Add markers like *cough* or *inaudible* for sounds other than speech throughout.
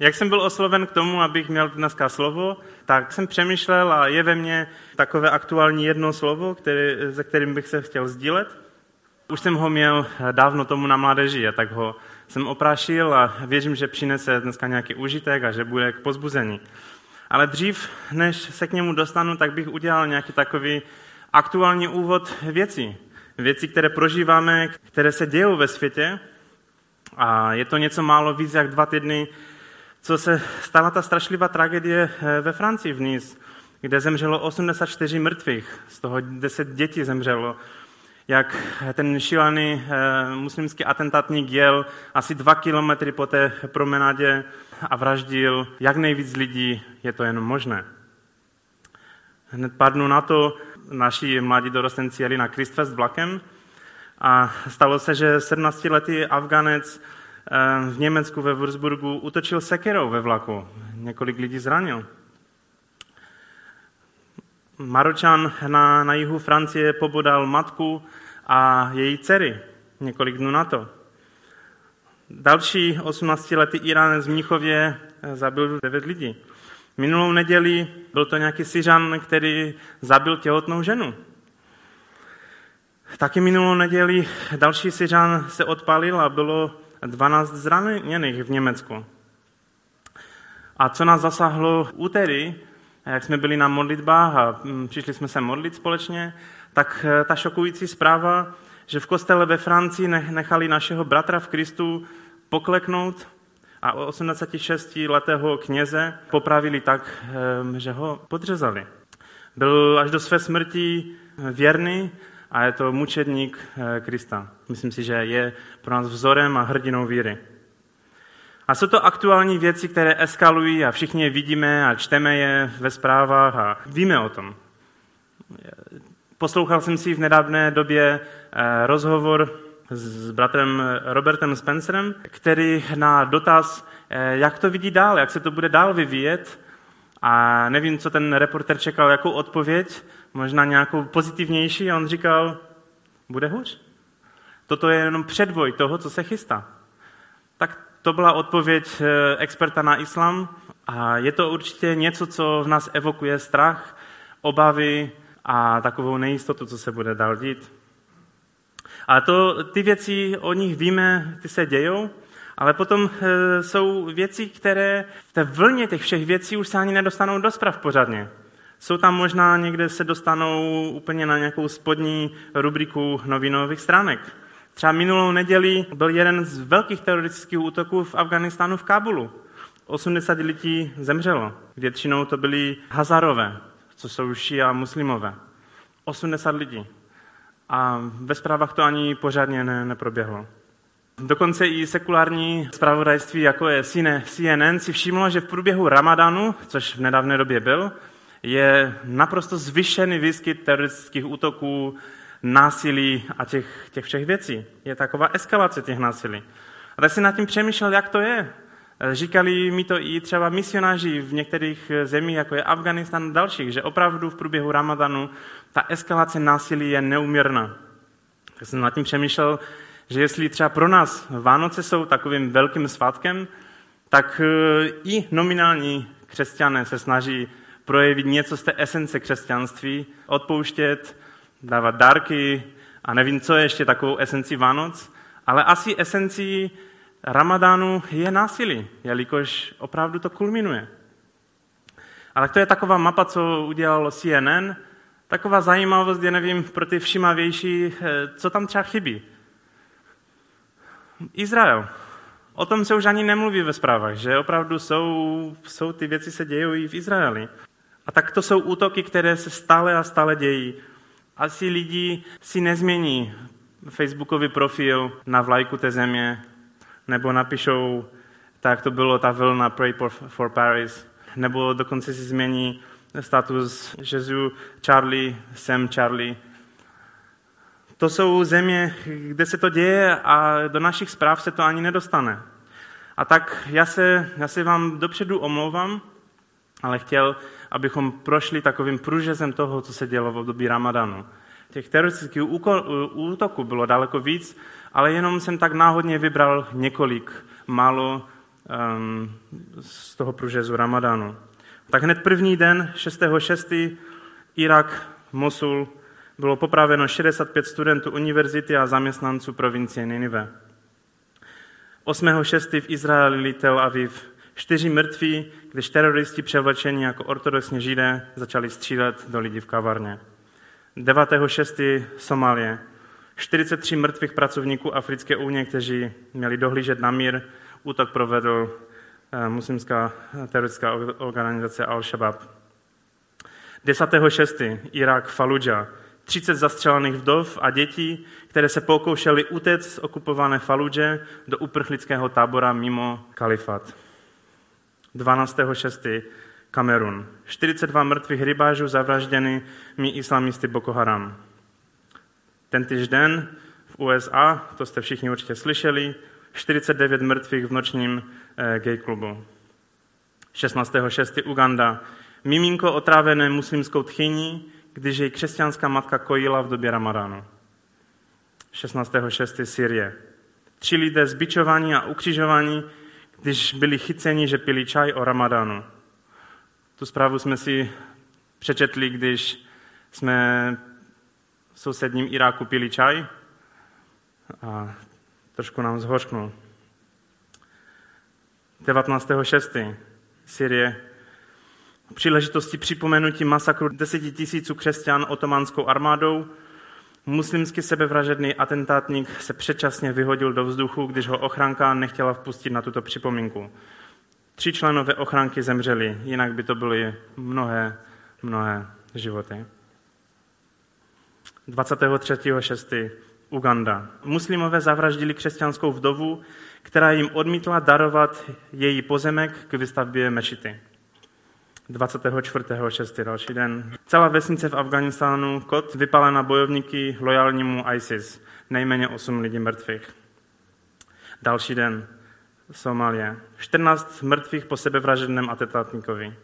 Jak jsem byl osloven k tomu, abych měl dneska slovo, tak jsem přemýšlel a je ve mně takové aktuální jedno slovo, který, se kterým bych se chtěl sdílet. Už jsem ho měl dávno tomu na mládeži a tak ho jsem oprášil a věřím, že přinese dneska nějaký užitek a že bude k pozbuzení. Ale dřív, než se k němu dostanu, tak bych udělal nějaký takový aktuální úvod věcí. Věcí, které prožíváme, které se dějou ve světě. A je to něco málo víc jak dva týdny, co se stala ta strašlivá tragédie eh, ve Francii v Nice, kde zemřelo 84 mrtvých, z toho 10 dětí zemřelo. Jak ten šílený eh, muslimský atentátník jel asi dva kilometry po té promenádě a vraždil jak nejvíc lidí, je to jenom možné. Hned pár dnů na to naši mladí dorostenci jeli na Christfest vlakem a stalo se, že 17-letý Afganec eh, v Německu ve Würzburgu utočil sekerou ve vlaku. Několik lidí zranil. Maročan na, na jihu Francie pobodal matku a její dcery několik dnů na to. Další 18-letý Iránec v Mnichově eh, zabil 9 lidí. Minulou neděli byl to nějaký Syřan, který zabil těhotnou ženu. Taky minulou neděli další Syřan se odpalil a bylo 12 zraněných v Německu. A co nás zasáhlo úterý, jak jsme byli na modlitbách a mm, přišli jsme se modlit společně, tak eh, ta šokující zpráva, že v kostele ve Francii nechali našeho bratra v Kristu pokleknout a 86-letého kněze popravili tak, ehm, že ho podřezali. Byl až do své smrti věrný a je to mučedník eh, Krista. Myslím si, že je pro nás vzorem a hrdinou víry. A jsou to aktuální věci, které eskalují a všichni je vidíme a čteme je ve zprávách a víme o tom. Poslouchal jsem si v nedávné době eh, rozhovor s bratrem Robertem Spencerem, který na dotaz, eh, jak to vidí dál, jak se to bude dál vyvíjet, a nevím, co ten reporter čekal, jakou odpověď, možná nějakou pozitivnější, a on říkal, bude hůř. Toto je jenom předvoj toho, co se chystá. Tak to byla odpověď eh, experta na islam a je to určitě něco, co v nás evokuje strach, obavy a takovou nejistotu, co se bude dál dít. A to, ty věci, o nich víme, ty se dějou, ale potom e, jsou věci, které v té vlně těch všech věcí už se ani nedostanou do zpráv pořádně. Jsou tam možná někde se dostanou úplně na nějakou spodní rubriku novinových stránek. Třeba minulou neděli byl jeden z velkých teroristických útoků v Afganistánu v Kábulu. 80 lidí zemřelo. Většinou to byli Hazarové, co jsou šia muslimové. 80 lidí. A ve zprávách to ani pořádně ne, neproběhlo. Dokonce i sekulární zpravodajství, jako je CNN, si všimlo, že v průběhu Ramadanu, což v nedávné době byl, je naprosto zvyšený výskyt teroristických útoků, násilí a těch, těch všech věcí. Je taková eskalace těch násilí. A tak si nad tím přemýšlel, jak to je. Říkali mi to i třeba misionáři v některých zemích, jako je Afganistán a dalších, že opravdu v průběhu Ramadanu ta eskalace násilí je neuměrná. Tak jsem nad tím přemýšlel, že jestli třeba pro nás Vánoce jsou takovým velkým svátkem, tak e, i nominální křesťané se snaží projevit něco z té esence křesťanství, odpouštět, dávat dárky a nevím, co je ještě takovou esenci Vánoc, ale asi esencí Ramadánu je násilí, jelikož opravdu to kulminuje. Ale to je taková mapa, co udělalo CNN, taková zajímavost, je nevím, pro ty všimavější, e, co tam třeba chybí. Izrael. O tom se už ani nemluví ve zprávách, že opravdu jsou, jsou ty věci se dějí i v Izraeli. A tak to jsou útoky, které se stále a stále dějí. Asi lidi si nezmění Facebookový profil na vlajku té země, nebo napíšou, tak to bylo ta vlna Pray for Paris, nebo dokonce si změní status Jezu Charlie, Sam Charlie, to jsou země, kde se to děje a do našich zpráv se to ani nedostane. A tak já se, já se vám dopředu omlouvám, ale chtěl, abychom prošli takovým průřezem toho, co se dělo v období Ramadanu. Těch teroristických útoků bylo daleko víc, ale jenom jsem tak náhodně vybral několik málo um, z toho průřezu Ramadánu. Tak hned první den, 6.6. Irak, Mosul, bylo popraveno 65 studentů univerzity a zaměstnanců provincie Ninive. 8.6. v Izraeli Tel Aviv čtyři mrtví, když teroristi převlečení jako ortodoxní židé začali střílet do lidí v kavárně. 9.6. Somálie. 43 mrtvých pracovníků Africké unie, kteří měli dohlížet na mír, útok provedl eh, muslimská teroristická organizace Al-Shabaab. 10.6. Irak, Fallujah. 30 zastřelených vdov a dětí, které se pokoušely utéct z okupované Faludže do uprchlického tábora mimo kalifat. 12.6. Kamerun. 42 mrtvých rybářů zavražděny mi islamisty Boko Haram. Ten týžden v USA, to jste všichni určitě slyšeli, 49 mrtvých v nočním eh, gay klubu. 16.6. Uganda. Miminko otrávené muslimskou tchyní, když jej křesťanská matka kojila v době ramadánu. 16.6. Syrie. Tři lidé zbičovaní a ukřižovaní, když byli chyceni, že pili čaj o ramadánu. Tu zprávu jsme si přečetli, když jsme v sousedním Iráku pili čaj a trošku nám zhořknul. 19.6. Syrie příležitosti připomenutí masakru deseti tisíců křesťan otomanskou armádou, muslimský sebevražedný atentátník se předčasně vyhodil do vzduchu, když ho ochranka nechtěla vpustit na tuto připomínku. Tři členové ochranky zemřeli, jinak by to byly mnohé, mnohé životy. 23.6. Uganda. Muslimové zavraždili křesťanskou vdovu, která jim odmítla darovat její pozemek k vystavbě mešity. 24.6. další den. Celá vesnice v Afganistánu, kot vypálena bojovníky lojálnímu ISIS. Nejméně 8 lidí mrtvých. Další den. Somalie. 14 mrtvých po sebevražedném atentátníkovi.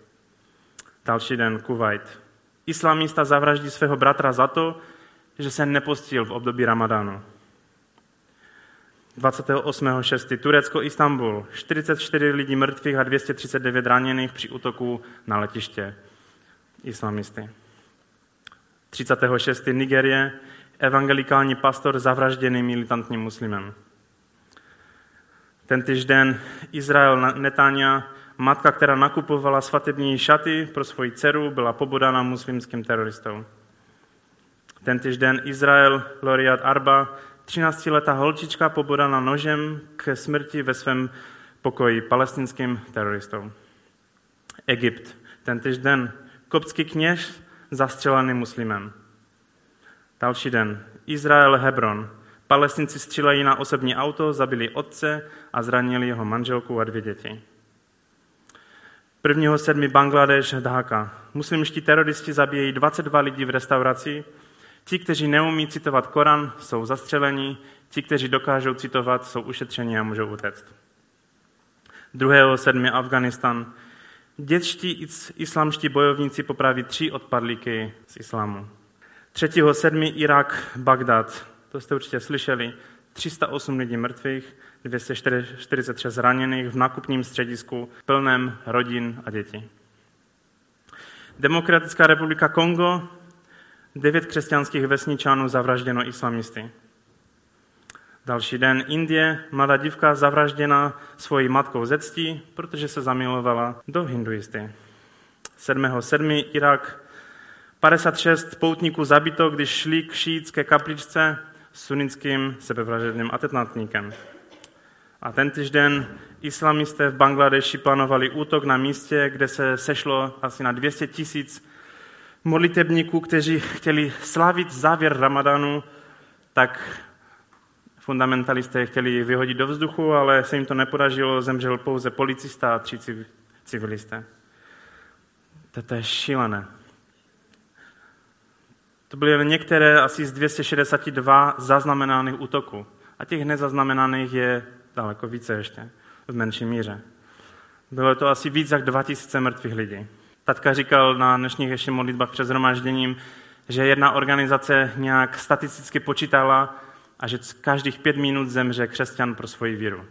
Další den. Kuwait. Islamista zavraždí svého bratra za to, že se nepostil v období Ramadánu. 28.6. Turecko, Istanbul. 44 lidí mrtvých a 239 raněných při útoku na letiště islamisty. 36. Nigerie. Evangelikální pastor zavražděný militantním muslimem. Ten týžden Izrael Netania, matka, která nakupovala svatební šaty pro svoji dceru, byla pobodána muslimským teroristou. Ten týžden Izrael Loriat Arba, 13-letá holčička pobodaná nožem k smrti ve svém pokoji palestinským teroristou. Egypt. Ten týžden kopský kněž zastřelený muslimem. Další den. Izrael Hebron. Palestinci střílejí na osobní auto, zabili otce a zranili jeho manželku a dvě děti. 1. sedmi Bangladeš, Dhaka. Muslimští teroristi zabíjejí 22 lidí v restauraci Ti, kteří neumí citovat Koran, jsou zastřeleni, ti, kteří dokážou citovat, jsou ušetřeni a můžou utéct. 2. sedmi Afganistan. Dětští islamští bojovníci popraví tři odpadlíky z islámu. 3. sedmi Irak, Bagdad. To jste určitě slyšeli. 308 lidí mrtvých, 243 zraněných v nákupním středisku plném rodin a dětí. Demokratická republika Kongo, Devět křesťanských vesničanů zavražděno islamisty. Další den Indie, mladá dívka zavražděna svojí matkou ze ctí, protože se zamilovala do hinduisty. 7.7. Irak, 56 poutníků zabito, když šli k šítské kapličce s sunnickým sebevražedným atentátníkem. A ten týžden islamisté v Bangladeši plánovali útok na místě, kde se sešlo asi na 200 tisíc modlitebníků, kteří chtěli slavit závěr Ramadanu, tak fundamentalisté chtěli vyhodit do vzduchu, ale se jim to nepodařilo, zemřel pouze policista a tři civilisté. To je šílené. To byly některé asi z 262 zaznamenaných útoků. A těch nezaznamenaných je daleko více ještě, v menší míře. Bylo to asi víc jak 2000 mrtvých lidí. Tatka říkal na dnešních ještě modlitbách před zhromažděním, že jedna organizace nějak statisticky počítala a že každých pět minut zemře křesťan pro svoji víru.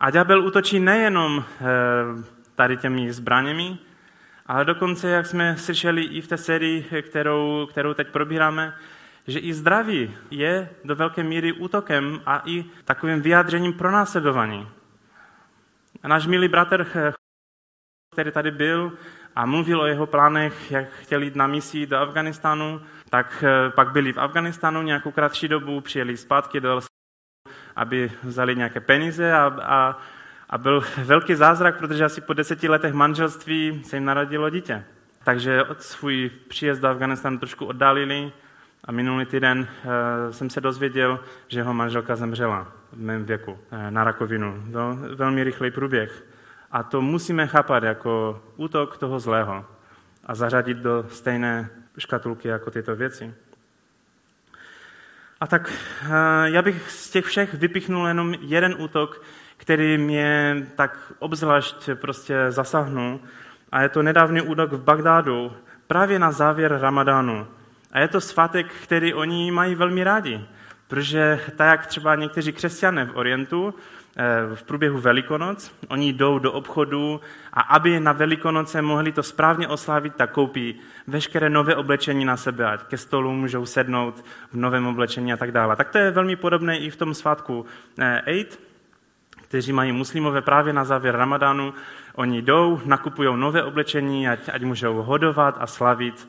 A ďábel útočí nejenom eh, tady těmi zbraněmi, ale dokonce, jak jsme slyšeli i v té sérii, kterou, kterou teď probíráme, že i zdraví je do velké míry útokem a i takovým vyjádřením pro následování. A náš milý bratr, který tady byl a mluvil o jeho plánech, jak chtěl jít na misi do Afganistánu, tak eh, pak byli v Afganistánu nějakou kratší dobu, přijeli zpátky do aby vzali nějaké peníze a, a, a byl velký zázrak, protože asi po deseti letech manželství se jim narodilo dítě. Takže od svůj příjezd do Afganistánu trošku oddálili a minulý týden uh, jsem se dozvěděl, že jeho manželka zemřela v mém věku uh, na rakovinu. To velmi rychlý průběh. A to musíme chápat jako útok toho zlého a zařadit do stejné škatulky jako tyto věci. A tak uh, já bych z těch všech vypichnul jenom jeden útok, který mě tak obzvlášť prostě zasahnul. A je to nedávný útok v Bagdádu, právě na závěr Ramadánu. A je to svátek, který oni mají velmi rádi, protože tak jak třeba někteří křesťané v Orientu, eh, v průběhu Velikonoc, oni jdou do obchodu a aby na Velikonoce mohli to správně oslávit, tak koupí veškeré nové oblečení na sebe, ať ke stolu můžou sednout v novém oblečení a tak dále. Tak to je velmi podobné i v tom svátku eh, Eid, kteří mají muslimové právě na závěr Ramadánu. Oni jdou, nakupují nové oblečení, ať, ať můžou hodovat a slavit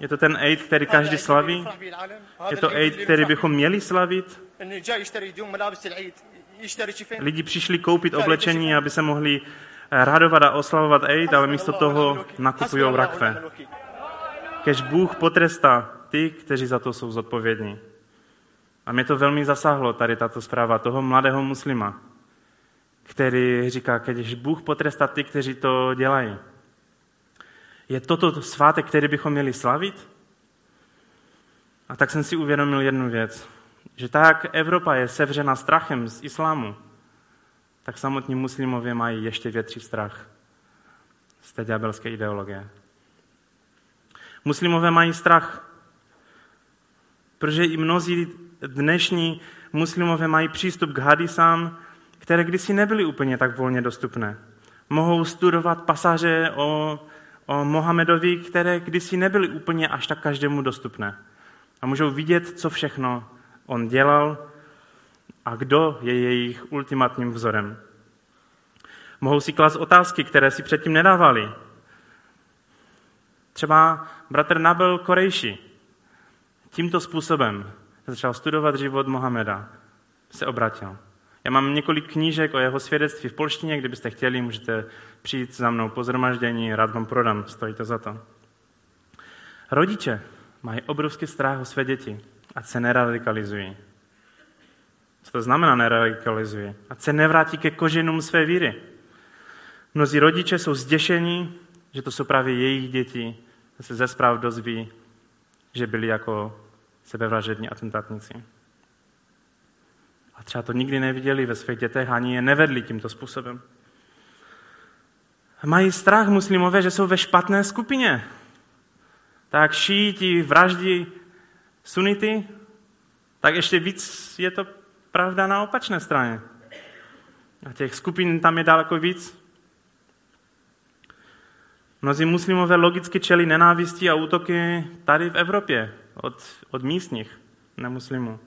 je to ten Eid, který každý slaví? Je to Eid, který bychom měli slavit? Lidi přišli koupit oblečení, aby se mohli eh, radovat a oslavovat Eid, ale místo toho nakupují rakve. Kež Bůh potrestá ty, kteří za to jsou zodpovědní. A mě to velmi zasáhlo, tady tato zpráva toho mladého muslima, který říká, když Bůh potrestá ty, kteří to dělají. Je toto svátek, který bychom měli slavit? A tak jsem si uvědomil jednu věc, že tak Evropa je sevřena strachem z islámu, tak samotní muslimové mají ještě větší strach z té ďábelské ideologie. Muslimové mají strach, protože i mnozí dnešní muslimové mají přístup k hadisám, které kdysi nebyly úplně tak volně dostupné. Mohou studovat pasáže o o Mohamedovi, které kdysi nebyly úplně až tak každému dostupné. A můžou vidět, co všechno on dělal a kdo je jejich ultimátním vzorem. Mohou si klást otázky, které si předtím nedávali. Třeba bratr Nabel Korejši tímto způsobem začal studovat život Mohameda, se obratil. Já mám několik knížek o jeho svědectví v polštině, kdybyste chtěli, můžete přijít za mnou po zhromaždění, rád vám prodám, stojí to za to. Rodiče mají obrovský strach o své děti, ať se neradikalizují. Co to znamená neradikalizují? Ať se nevrátí ke koženům své víry. Mnozí rodiče jsou zděšení, že to jsou právě jejich děti, se ze zpráv dozví, že byli jako sebevražední atentátníci. A třeba to nikdy neviděli ve svých dětech, ani je nevedli tímto způsobem. Mají strach muslimové, že jsou ve špatné skupině. Tak šíti vraždí sunity, tak ještě víc je to pravda na opačné straně. A těch skupin tam je daleko víc. Mnozí muslimové logicky čelí nenávistí a útoky tady v Evropě od, od místních nemuslimů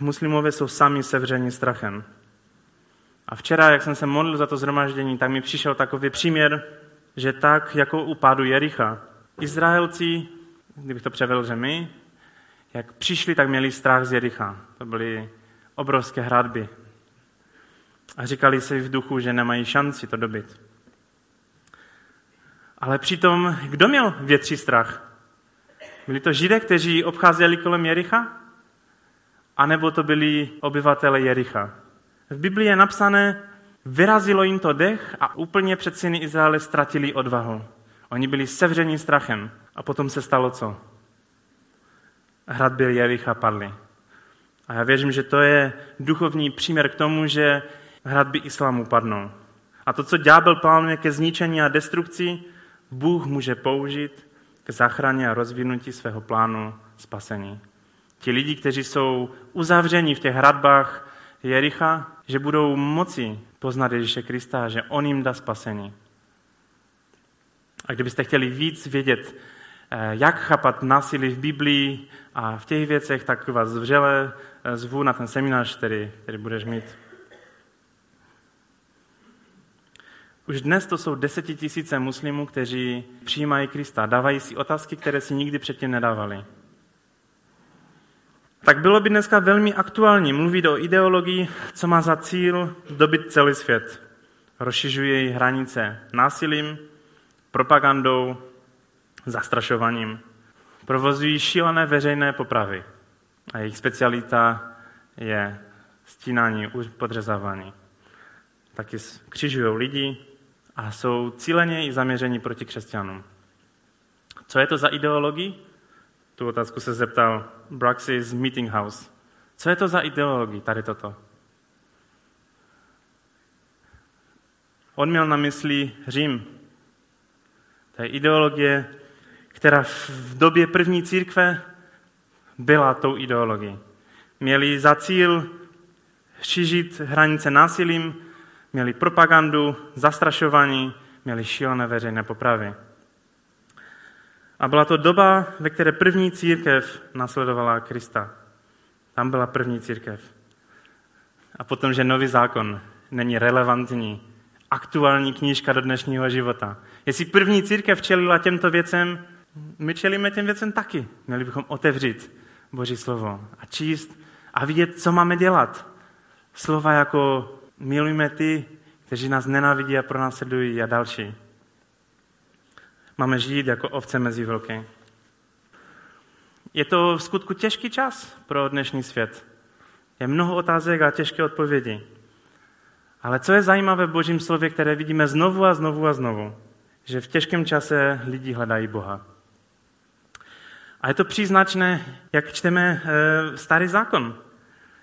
muslimové jsou sami sevřeni strachem. A včera, jak jsem se modlil za to zhromaždění, tak mi přišel takový příměr, že tak, jako u pádu Jericha, Izraelci, kdybych to převedl, že my, jak přišli, tak měli strach z Jericha. To byly obrovské hradby. A říkali si v duchu, že nemají šanci to dobit. Ale přitom, kdo měl větší strach? Byli to židé, kteří obcházeli kolem Jericha? Anebo to byli obyvatele Jericha. V Biblii je napsané, vyrazilo jim to dech a úplně před syny Izraele ztratili odvahu. Oni byli sevřeni strachem. A potom se stalo co? Hrad byl Jericha padly. A já věřím, že to je duchovní příměr k tomu, že hradby islámu padnou. A to, co ďábel plánuje ke zničení a destrukci, Bůh může použít k záchraně a rozvinutí svého plánu spasení. Ti lidi, kteří jsou uzavřeni v těch hradbách Jericha, že budou moci poznat Ježíše Krista, že On jim dá spasení. A kdybyste chtěli víc vědět, eh, jak chápat násilí v Biblii a v těch věcech, tak vás vřele eh, zvu na ten seminář, který, který budeš mít. Už dnes to jsou desetitisíce muslimů, kteří přijímají Krista, dávají si otázky, které si nikdy předtím nedávali. Tak bylo by dneska velmi aktuální mluvit o ideologii, co má za cíl dobit celý svět. Rozšiřuje její hranice násilím, propagandou, zastrašováním. Provozují šílené veřejné popravy a jejich specialita je stínání, podřezávání. Taky křižují lidi a jsou cíleně i zaměření proti křesťanům. Co je to za ideologii? Tu otázku se zeptal Braxis Meeting House. Co je to za ideologii, tady toto? On měl na mysli Řím. To je ideologie, která v době první církve byla tou ideologií. Měli za cíl šířit hranice násilím, měli propagandu, zastrašování, měli šílené veřejné popravy. A byla to doba, ve které první církev nasledovala Krista. Tam byla první církev. A potom, že nový zákon není relevantní, aktuální knížka do dnešního života. Jestli první církev čelila těmto věcem, my čelíme těm věcem taky. Měli bychom otevřít Boží slovo a číst a vidět, co máme dělat. Slova jako milujme ty, kteří nás nenávidí a pronásledují a další. Máme žít jako ovce mezi vlky. Je to v skutku těžký čas pro dnešní svět. Je mnoho otázek a těžké odpovědi. Ale co je zajímavé v Božím slově, které vidíme znovu a znovu a znovu, že v těžkém čase lidi hledají Boha. A je to příznačné, jak čteme e, starý zákon.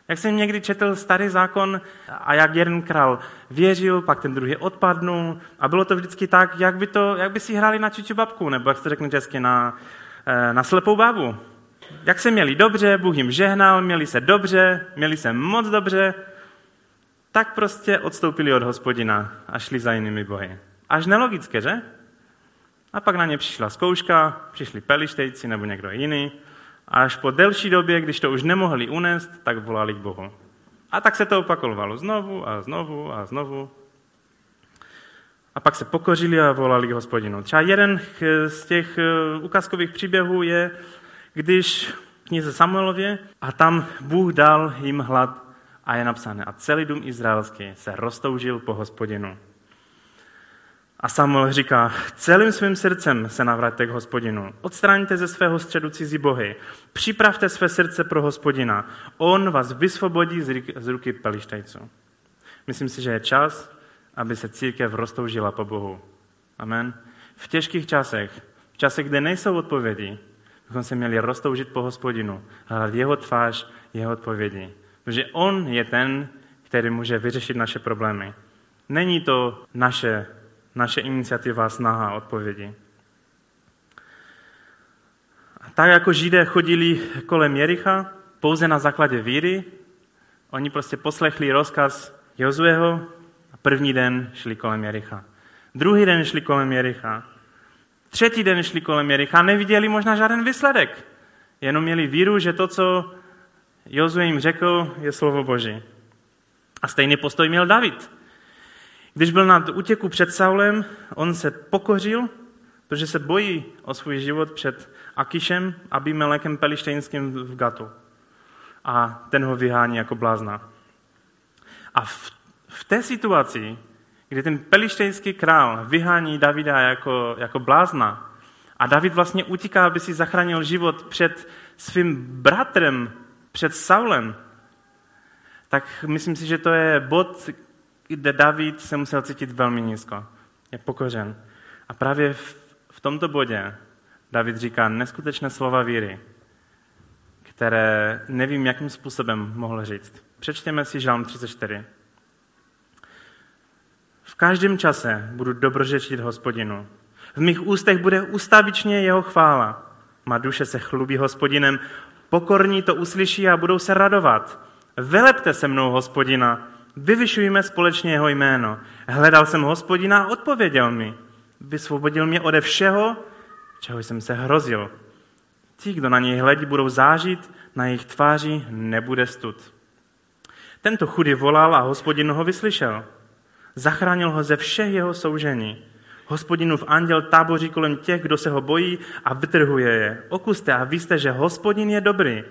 Jak jsem někdy četl starý zákon a jak jeden král věřil, pak ten druhý odpadnul a bylo to vždycky tak, jak by, to, jak by si hráli na čuču babku, nebo jak se řekne česky, na, eh, na slepou babu. Jak se měli dobře, Bůh jim žehnal, měli se dobře, měli se moc dobře, tak prostě odstoupili od hospodina a šli za jinými bohy. Až nelogické, že? A pak na ně přišla zkouška, přišli pelištejci nebo někdo jiný a až po delší době, když to už nemohli unést, tak volali k Bohu. A tak se to opakovalo znovu a znovu a znovu. A pak se pokořili a volali k hospodinu. Třeba jeden z těch eh, ukázkových příběhů je, když v knize Samuelově a tam Bůh dal jim hlad a je napsané. A celý dům izraelský se roztoužil po hospodinu. A Samuel říká, celým svým srdcem se navraťte k hospodinu. Odstraňte ze svého středu cizí bohy. Připravte své srdce pro hospodina. On vás vysvobodí z ruky pelištajců. Myslím si, že je čas, aby se církev roztoužila po Bohu. Amen. V těžkých časech, v časech, kde nejsou odpovědi, bychom se měli roztoužit po hospodinu, hledat jeho tvář, jeho odpovědi. Protože on je ten, který může vyřešit naše problémy. Není to naše naše iniciativa, snaha, odpovědi. Tak jako Židé chodili kolem Jericha pouze na základě víry, oni prostě poslechli rozkaz Jozueho a první den šli kolem Jericha. Druhý den šli kolem Jericha. Třetí den šli kolem Jericha a neviděli možná žádný výsledek. Jenom měli víru, že to, co Jozue jim řekl, je slovo Boží. A stejný postoj měl David. Když byl na útěku před Saulem, on se pokořil, protože se bojí o svůj život před Akišem, Abimelekem Pelištejnským v Gatu. A ten ho vyhání jako blázna. A v, v té situaci, kdy ten pelištejský král vyhání Davida jako, jako blázna a David vlastně utíká, aby si zachránil život před svým bratrem, před Saulem, tak myslím si, že to je bod, kde David se musel cítit velmi nízko. Je pokořen. A právě v, v tomto bodě David říká neskutečné slova víry, které nevím, jakým způsobem mohl říct. Přečtěme si Žalm 34. V každém čase budu dobrořečit hospodinu. V mých ústech bude ustavičně jeho chvála. Má duše se chlubí hospodinem, pokorní to uslyší a budou se radovat. Velepte se mnou hospodina, vyvyšujme společně jeho jméno. Hledal jsem hospodina a odpověděl mi. Vysvobodil mě ode všeho, čeho jsem se hrozil. Ti, kdo na něj hledí, budou zážit, na jejich tváři nebude stud. Tento chudý volal a hospodin ho vyslyšel. Zachránil ho ze všech jeho soužení. Hospodinův anděl táboří kolem těch, kdo se ho bojí a vytrhuje je. Okuste a víste, že hospodin je dobrý.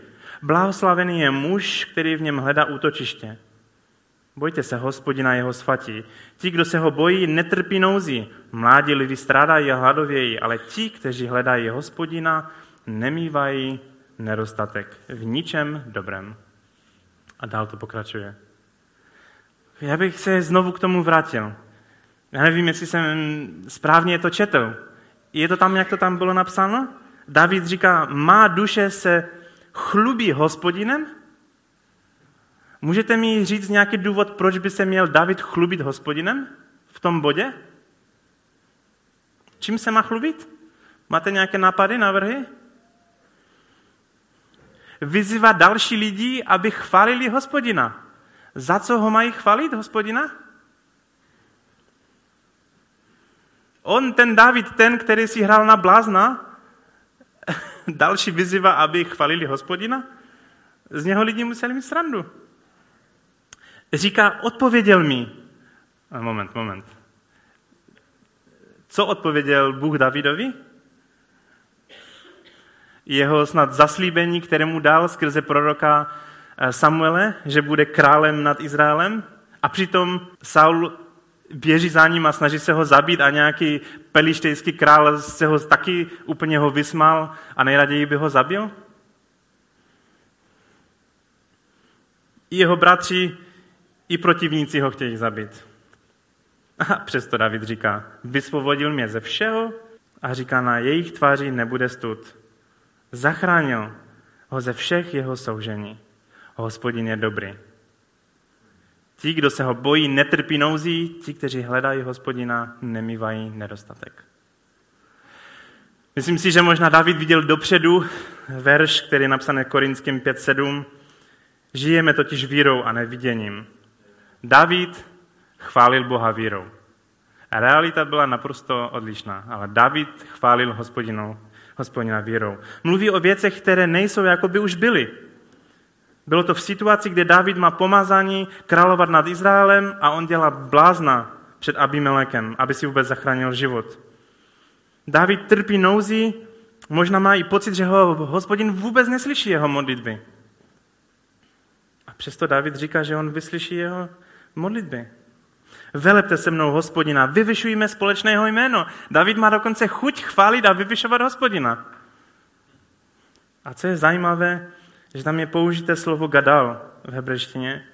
Blahoslavený je muž, který v něm hledá útočiště. Bojte se hospodina jeho svatí. Ti, kdo se ho bojí, netrpí nouzí. Mládí lidi strádají a hladovějí, ale ti, kteří hledají hospodina, nemývají nedostatek v ničem dobrem. A dál to pokračuje. Já bych se znovu k tomu vrátil. Já nevím, jestli jsem správně to četl. Je to tam, jak to tam bylo napsáno? David říká, má duše se chlubí hospodinem? Můžete mi říct nějaký důvod, proč by se měl David chlubit hospodinem v tom bodě? Čím se má chlubit? Máte nějaké nápady, návrhy? Vyzývá další lidi, aby chválili hospodina. Za co ho mají chválit hospodina? On, ten David, ten, který si hrál na blázna, *laughs* další vyzývá, aby chvalili hospodina, z něho lidi museli mít srandu. Říká, odpověděl mi. Moment, moment. Co odpověděl Bůh Davidovi? Jeho snad zaslíbení, kterému dal skrze proroka eh, Samuele, že bude králem nad Izraelem. A přitom Saul běží za ním a snaží se ho zabít a nějaký pelištejský král se ho taky úplně ho vysmal a nejraději by ho zabil? Jeho bratři, i protivníci ho chtějí zabít. A přesto David říká, vysvobodil mě ze všeho a říká, na jejich tváři nebude stud. Zachránil ho ze všech jeho soužení. Hospodin je dobrý. Ti, kdo se ho bojí, netrpí nouzí, ti, kteří hledají hospodina, nemývají nedostatek. Myslím si, že možná David viděl dopředu verš, který je napsaný Korinským 5.7. Žijeme totiž vírou a neviděním. David chválil Boha vírou. A realita byla naprosto odlišná, ale David chválil hospodinu, hospodina vírou. Mluví o věcech, které nejsou, jako by už byly. Bylo to v situaci, kde David má pomazání královat nad Izraelem a on dělá blázna před Abimelekem, aby si vůbec zachránil život. David trpí nouzí, možná má i pocit, že ho hospodin vůbec neslyší jeho modlitby. A přesto David říká, že on vyslyší jeho modlitby. Velepte se mnou hospodina, vyvyšujme společného jméno. David má dokonce chuť chválit a vyvyšovat hospodina. A co je zajímavé, že tam je použité slovo gadal v hebrejštině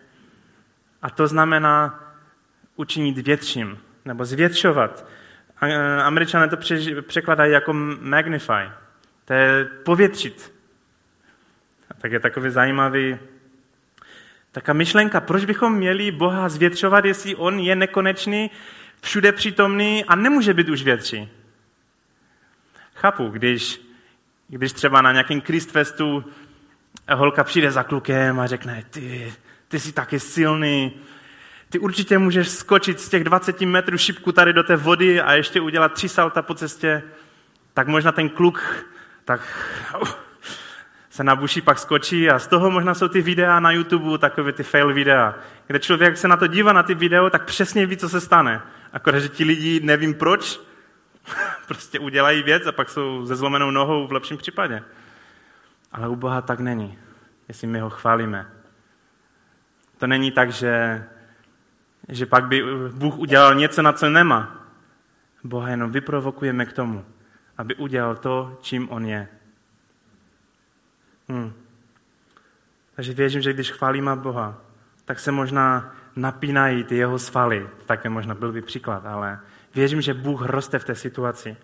a to znamená učinit větším nebo zvětšovat. Američané to překladají jako magnify. To je povětřit. A tak je takový zajímavý Taká myšlenka, proč bychom měli Boha zvětšovat, jestli On je nekonečný, všude přítomný a nemůže být už větší. Chápu, když, když třeba na nějakém Christfestu holka přijde za klukem a řekne, ty, ty jsi taky silný, ty určitě můžeš skočit z těch 20 metrů šipku tady do té vody a ještě udělat tři salta po cestě, tak možná ten kluk tak uh, se na buši pak skočí a z toho možná jsou ty videa na YouTube, takové ty fail videa, kde člověk se na to dívá na ty video, tak přesně ví, co se stane. Akorát, že ti lidi nevím proč, *laughs* prostě udělají věc a pak jsou ze zlomenou nohou v lepším případě. Ale u Boha tak není, jestli my ho chválíme. To není tak, že, že pak by Bůh udělal něco, na co nemá. Boha jenom vyprovokujeme k tomu, aby udělal to, čím on je. Hmm. Takže věřím, že když chválíme Boha, tak se možná napínají ty jeho svaly. Také možná byl by příklad, ale věřím, že Bůh roste v té situaci.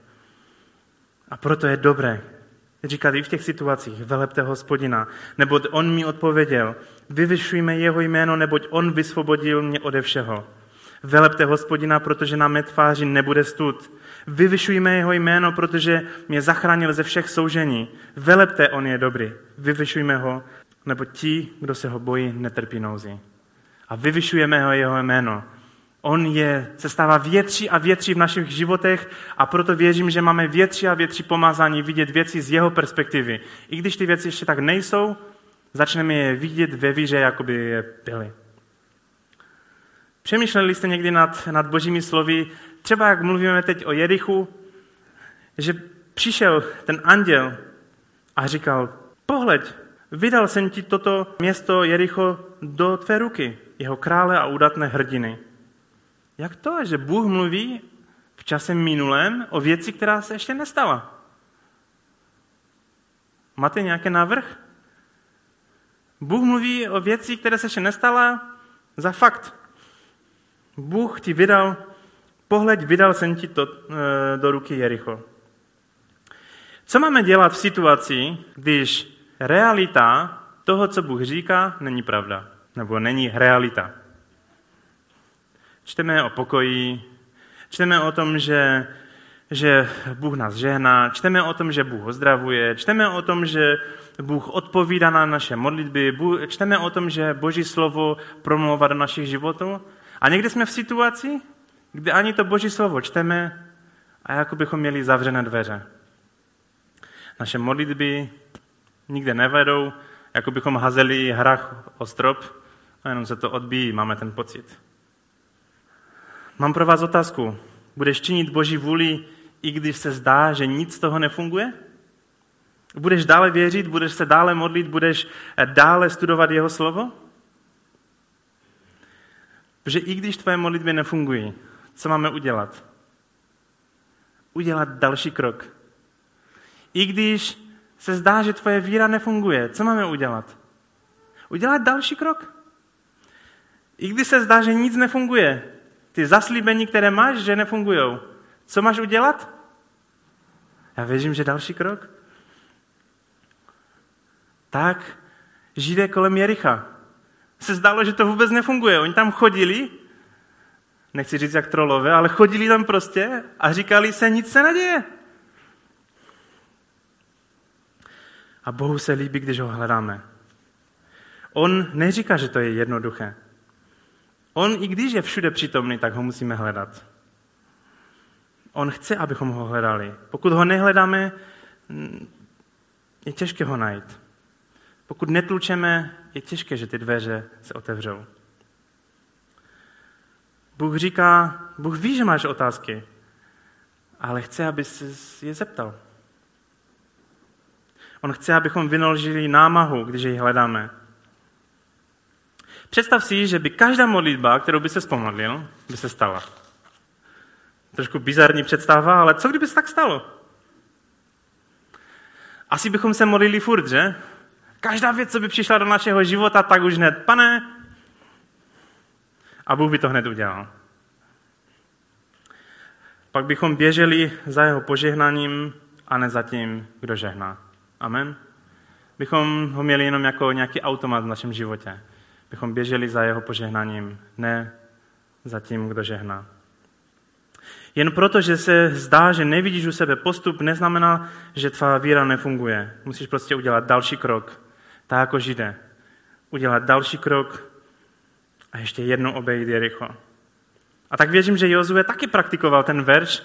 A proto je dobré říkat i v těch situacích, velepte hospodina, neboť on mi odpověděl, vyvyšujme jeho jméno, neboť on vysvobodil mě ode všeho. Velepte hospodina, protože na mé tváři nebude stud. Vyvyšujme jeho jméno, protože mě zachránil ze všech soužení. Velepte, on je dobrý. Vyvyšujme ho, nebo ti, kdo se ho bojí, netrpí nouzi. A vyvyšujeme ho jeho jméno. On je, se stává větší a větší v našich životech a proto věřím, že máme větší a větší pomazání vidět věci z jeho perspektivy. I když ty věci ještě tak nejsou, začneme je vidět ve víře, jako by je byly. Přemýšleli jste někdy nad, nad božími slovy, třeba jak mluvíme teď o Jerichu, že přišel ten anděl a říkal, pohleď, vydal jsem ti toto město Jericho do tvé ruky, jeho krále a udatné hrdiny. Jak to, že Bůh mluví v čase minulém o věci, která se ještě nestala? Máte nějaký návrh? Bůh mluví o věci, které se ještě nestala za fakt. Bůh ti vydal, pohleď, vydal jsem ti to e, do ruky Jericho. Co máme dělat v situaci, když realita toho, co Bůh říká, není pravda? Nebo není realita? Čteme o pokoji, čteme o tom, že, že Bůh nás žehná, čteme o tom, že Bůh ozdravuje, čteme o tom, že Bůh odpovídá na naše modlitby, čteme o tom, že Boží slovo promlouvá do našich životů. A někdy jsme v situaci, kde ani to Boží slovo čteme a jako bychom měli zavřené dveře. Naše modlitby nikde nevedou, jako bychom hazeli hrach o strop a jenom se to odbíjí, máme ten pocit. Mám pro vás otázku. Budeš činit Boží vůli, i když se zdá, že nic z toho nefunguje? Budeš dále věřit, budeš se dále modlit, budeš dále studovat jeho slovo? Protože i když tvoje modlitby nefungují, co máme udělat? Udělat další krok. I když se zdá, že tvoje víra nefunguje, co máme udělat? Udělat další krok. I když se zdá, že nic nefunguje, ty zaslíbení, které máš, že nefungují, co máš udělat? Já věřím, že další krok. Tak židé kolem Jericha se zdálo, že to vůbec nefunguje. Oni tam chodili, nechci říct jak trolové, ale chodili tam prostě a říkali se, nic se neděje. A Bohu se líbí, když ho hledáme. On neříká, že to je jednoduché. On, i když je všude přítomný, tak ho musíme hledat. On chce, abychom ho hledali. Pokud ho nehledáme, je těžké ho najít. Pokud netlučeme, je těžké, že ty dveře se otevřou. Bůh říká, Bůh ví, že máš otázky, ale chce, aby se je zeptal. On chce, abychom vynaložili námahu, když jej hledáme. Představ si, že by každá modlitba, kterou by se zpomodlil, by se stala. Trošku bizarní představa, ale co kdyby se tak stalo? Asi bychom se modlili furt, že? Každá věc, co by přišla do našeho života, tak už hned, pane, a Bůh by to hned udělal. Pak bychom běželi za jeho požehnaním a ne za tím, kdo žehná. Amen. Bychom ho měli jenom jako nějaký automat v našem životě. Bychom běželi za jeho požehnaním, ne za tím, kdo žehná. Jen proto, že se zdá, že nevidíš u sebe postup, neznamená, že tvá víra nefunguje. Musíš prostě udělat další krok tak jako židé. Udělat další krok a ještě jednou obejít Jericho. A tak věřím, že Jozue taky praktikoval ten verš,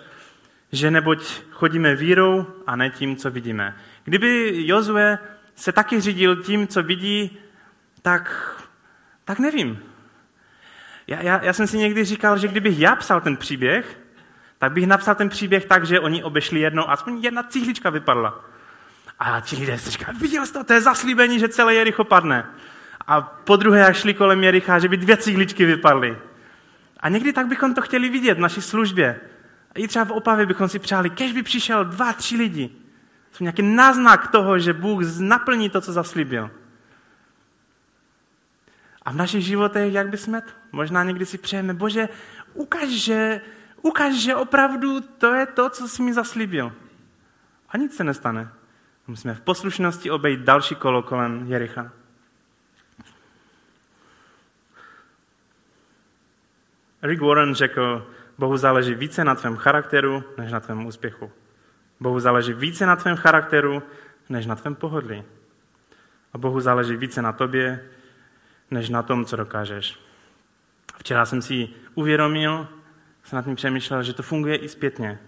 že neboť chodíme vírou a ne tím, co vidíme. Kdyby Jozue se taky řídil tím, co vidí, tak, tak nevím. Já, já, já jsem si někdy říkal, že kdybych já psal ten příběh, tak bych napsal ten příběh tak, že oni obešli jednou, aspoň jedna cihlička vypadla. A ti lidé si říkají, viděl jsi to, to je zaslíbení, že celé Jericho padne. A po druhé, jak šli kolem Jericha, že by dvě cigličky vypadly. A někdy tak bychom to chtěli vidět v naší službě. I třeba v Opavě bychom si přáli, kež by přišel dva, tři lidi. To nějaký náznak toho, že Bůh naplní to, co zaslíbil. A v našich životech, jak by jsme to? Možná někdy si přejeme, bože, ukaž, že, ukaž, že opravdu to je to, co jsi mi zaslíbil. A nic se nestane. Musíme v poslušnosti obejít další kolo kolem Jericha. Rick Warren řekl, Bohu záleží více na tvém charakteru, než na tvém úspěchu. Bohu záleží více na tvém charakteru, než na tvém pohodlí. A Bohu záleží více na tobě, než na tom, co dokážeš. Včera jsem si uvědomil, jsem nad tím přemýšlel, že to funguje i zpětně.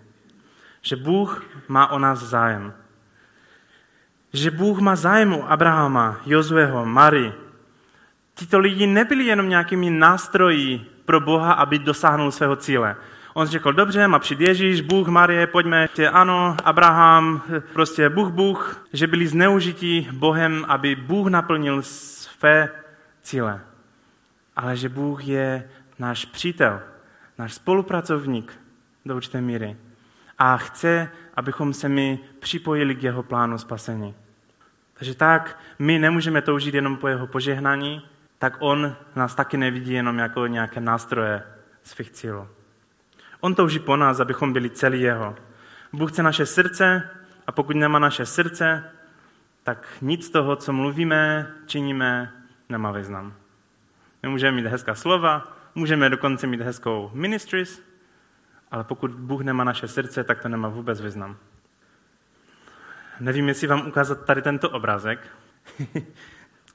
Že Bůh má o nás zájem. Že Bůh má zájem o Abrahama, Jozueho, Mary. Tito lidi nebyli jenom nějakými nástroji pro Boha, aby dosáhnul svého cíle. On řekl, dobře, má přijít Ježíš, Bůh, Marie, pojďme. Ano, Abraham, prostě Bůh, Bůh, že byli zneužití Bohem, aby Bůh naplnil své cíle. Ale že Bůh je náš přítel, náš spolupracovník do určité míry. A chce, abychom se my připojili k jeho plánu spasení. Takže tak, my nemůžeme toužit jenom po jeho požehnání, tak on nás taky nevidí jenom jako nějaké nástroje svých cílů. On touží po nás, abychom byli celý jeho. Bůh chce naše srdce a pokud nemá naše srdce, tak nic z toho, co mluvíme, činíme, nemá význam. My můžeme mít hezká slova, můžeme dokonce mít hezkou ministries, ale pokud Bůh nemá naše srdce, tak to nemá vůbec význam. Nevím, jestli vám ukázat tady tento obrázek. *laughs*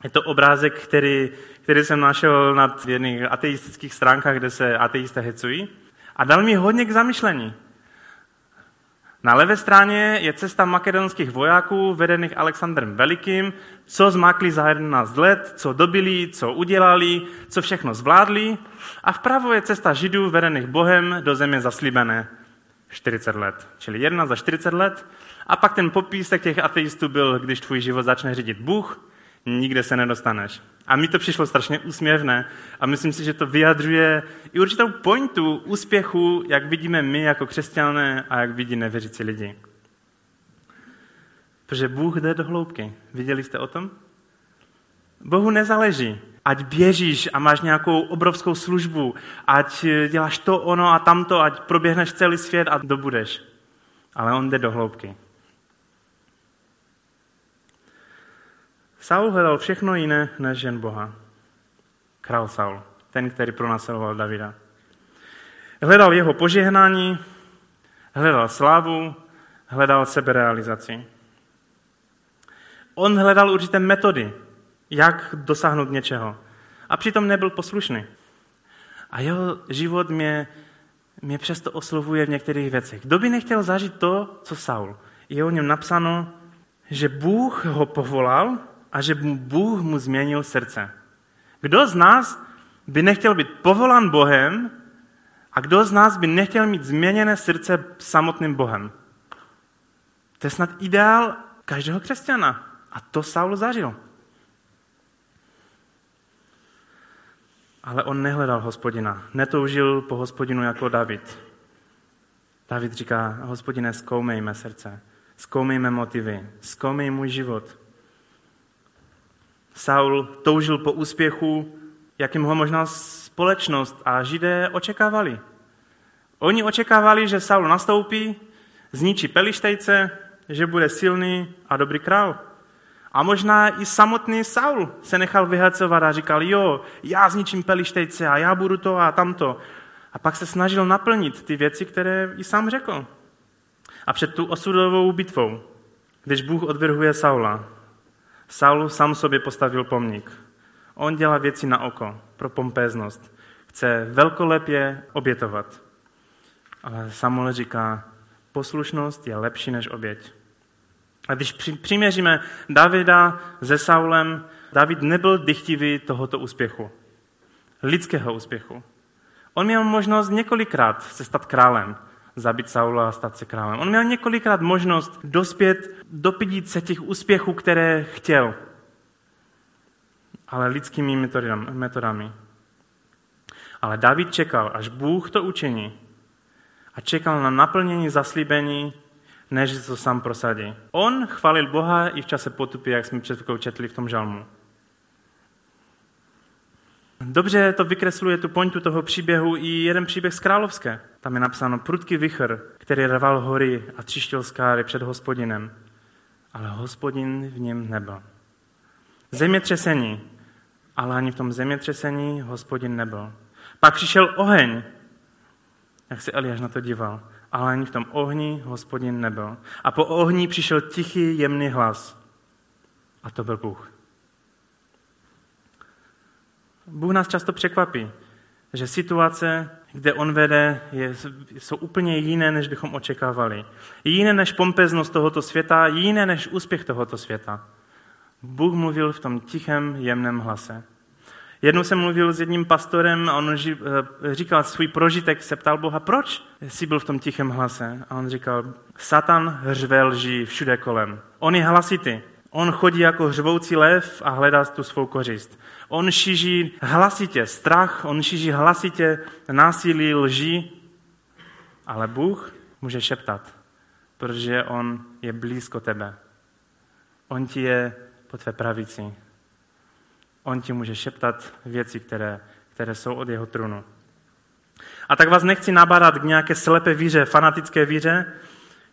Je to obrázek, který, který jsem našel na jedných ateistických stránkách, kde se ateisté hecují. A dal mi hodně k zamyšlení. Na levé straně je cesta makedonských vojáků vedených Alexandrem Velikým, co zmákli za 11 let, co dobili, co udělali, co všechno zvládli. A vpravo je cesta židů vedených Bohem do země zaslíbené 40 let. Čili jedna za 40 let. A pak ten popísek těch ateistů byl, když tvůj život začne řídit Bůh, nikde se nedostaneš. A mi to přišlo strašně úsměvné a myslím si, že to vyjadřuje i určitou pointu úspěchu, jak vidíme my jako křesťané a jak vidí nevěřící lidi. Protože Bůh jde do hloubky. Viděli jste o tom? Bohu nezáleží, ať běžíš a máš nějakou obrovskou službu, ať děláš to, ono a tamto, ať proběhneš celý svět a dobudeš. Ale on jde do hloubky. Saul hledal všechno jiné než žen Boha. Král Saul, ten, který pronásledoval Davida. Hledal jeho požehnání, hledal slávu, hledal seberealizaci. On hledal určité metody, jak dosáhnout něčeho. A přitom nebyl poslušný. A jeho život mě, mě přesto oslovuje v některých věcech. Kdo by nechtěl zažít to, co Saul? Je o něm napsáno, že Bůh ho povolal a že Bůh mu změnil srdce. Kdo z nás by nechtěl být povolán Bohem a kdo z nás by nechtěl mít změněné srdce samotným Bohem? To je snad ideál každého křesťana. A to Saul zažil. Ale on nehledal hospodina. Netoužil po hospodinu jako David. David říká, hospodine, zkoumej mé srdce. Zkoumej mé motivy. Zkoumej můj život. Saul toužil po úspěchu, jakým ho možná společnost a židé očekávali. Oni očekávali, že Saul nastoupí, zničí pelištejce, že bude silný a dobrý král. A možná i samotný Saul se nechal vyhacovat a říkal, jo, já zničím pelištejce a já budu to a tamto. A pak se snažil naplnit ty věci, které i sám řekl. A před tu osudovou bitvou, když Bůh odvrhuje Saula, Saul sám sobě postavil pomník. On dělá věci na oko, pro pompéznost. Chce velkolepě obětovat. Ale Samuel říká, poslušnost je lepší než oběť. A když přiměříme Davida se Saulem, David nebyl dychtivý tohoto úspěchu. Lidského úspěchu. On měl možnost několikrát se stát králem zabít Saula a stát se králem. On měl několikrát možnost dospět, dopidít se těch úspěchů, které chtěl. Ale lidskými metodami. Ale David čekal, až Bůh to učení. A čekal na naplnění zaslíbení, než to sám prosadí. On chválil Boha i v čase potupy, jak jsme před četli v tom žalmu. Dobře to vykresluje tu pointu toho příběhu i jeden příběh z Královské. Tam je napsáno prudký vichr, který rval hory a třištil skáry před hospodinem. Ale hospodin v něm nebyl. Zemětřesení, ale ani v tom zemětřesení hospodin nebyl. Pak přišel oheň, jak se Eliáš na to díval, ale ani v tom ohni hospodin nebyl. A po ohni přišel tichý, jemný hlas. A to byl Bůh. Bůh nás často překvapí, že situace, kde on vede, je, jsou úplně jiné, než bychom očekávali. Jiné než pompeznost tohoto světa, jiné než úspěch tohoto světa. Bůh mluvil v tom tichém, jemném hlase. Jednou jsem mluvil s jedním pastorem a on eh, říkal svůj prožitek, se ptal Boha, proč jsi byl v tom tichém hlase? A on říkal, Satan hřve lží všude kolem. On je hlasitý. On chodí jako hřvoucí lev a hledá tu svou kořist. On šíří hlasitě strach, on šíří hlasitě násilí, lži, ale Bůh může šeptat, protože On je blízko tebe. On ti je po tvé pravici. On ti může šeptat věci, které, které jsou od jeho trůnu. A tak vás nechci nabádat k nějaké slepé víře, fanatické víře.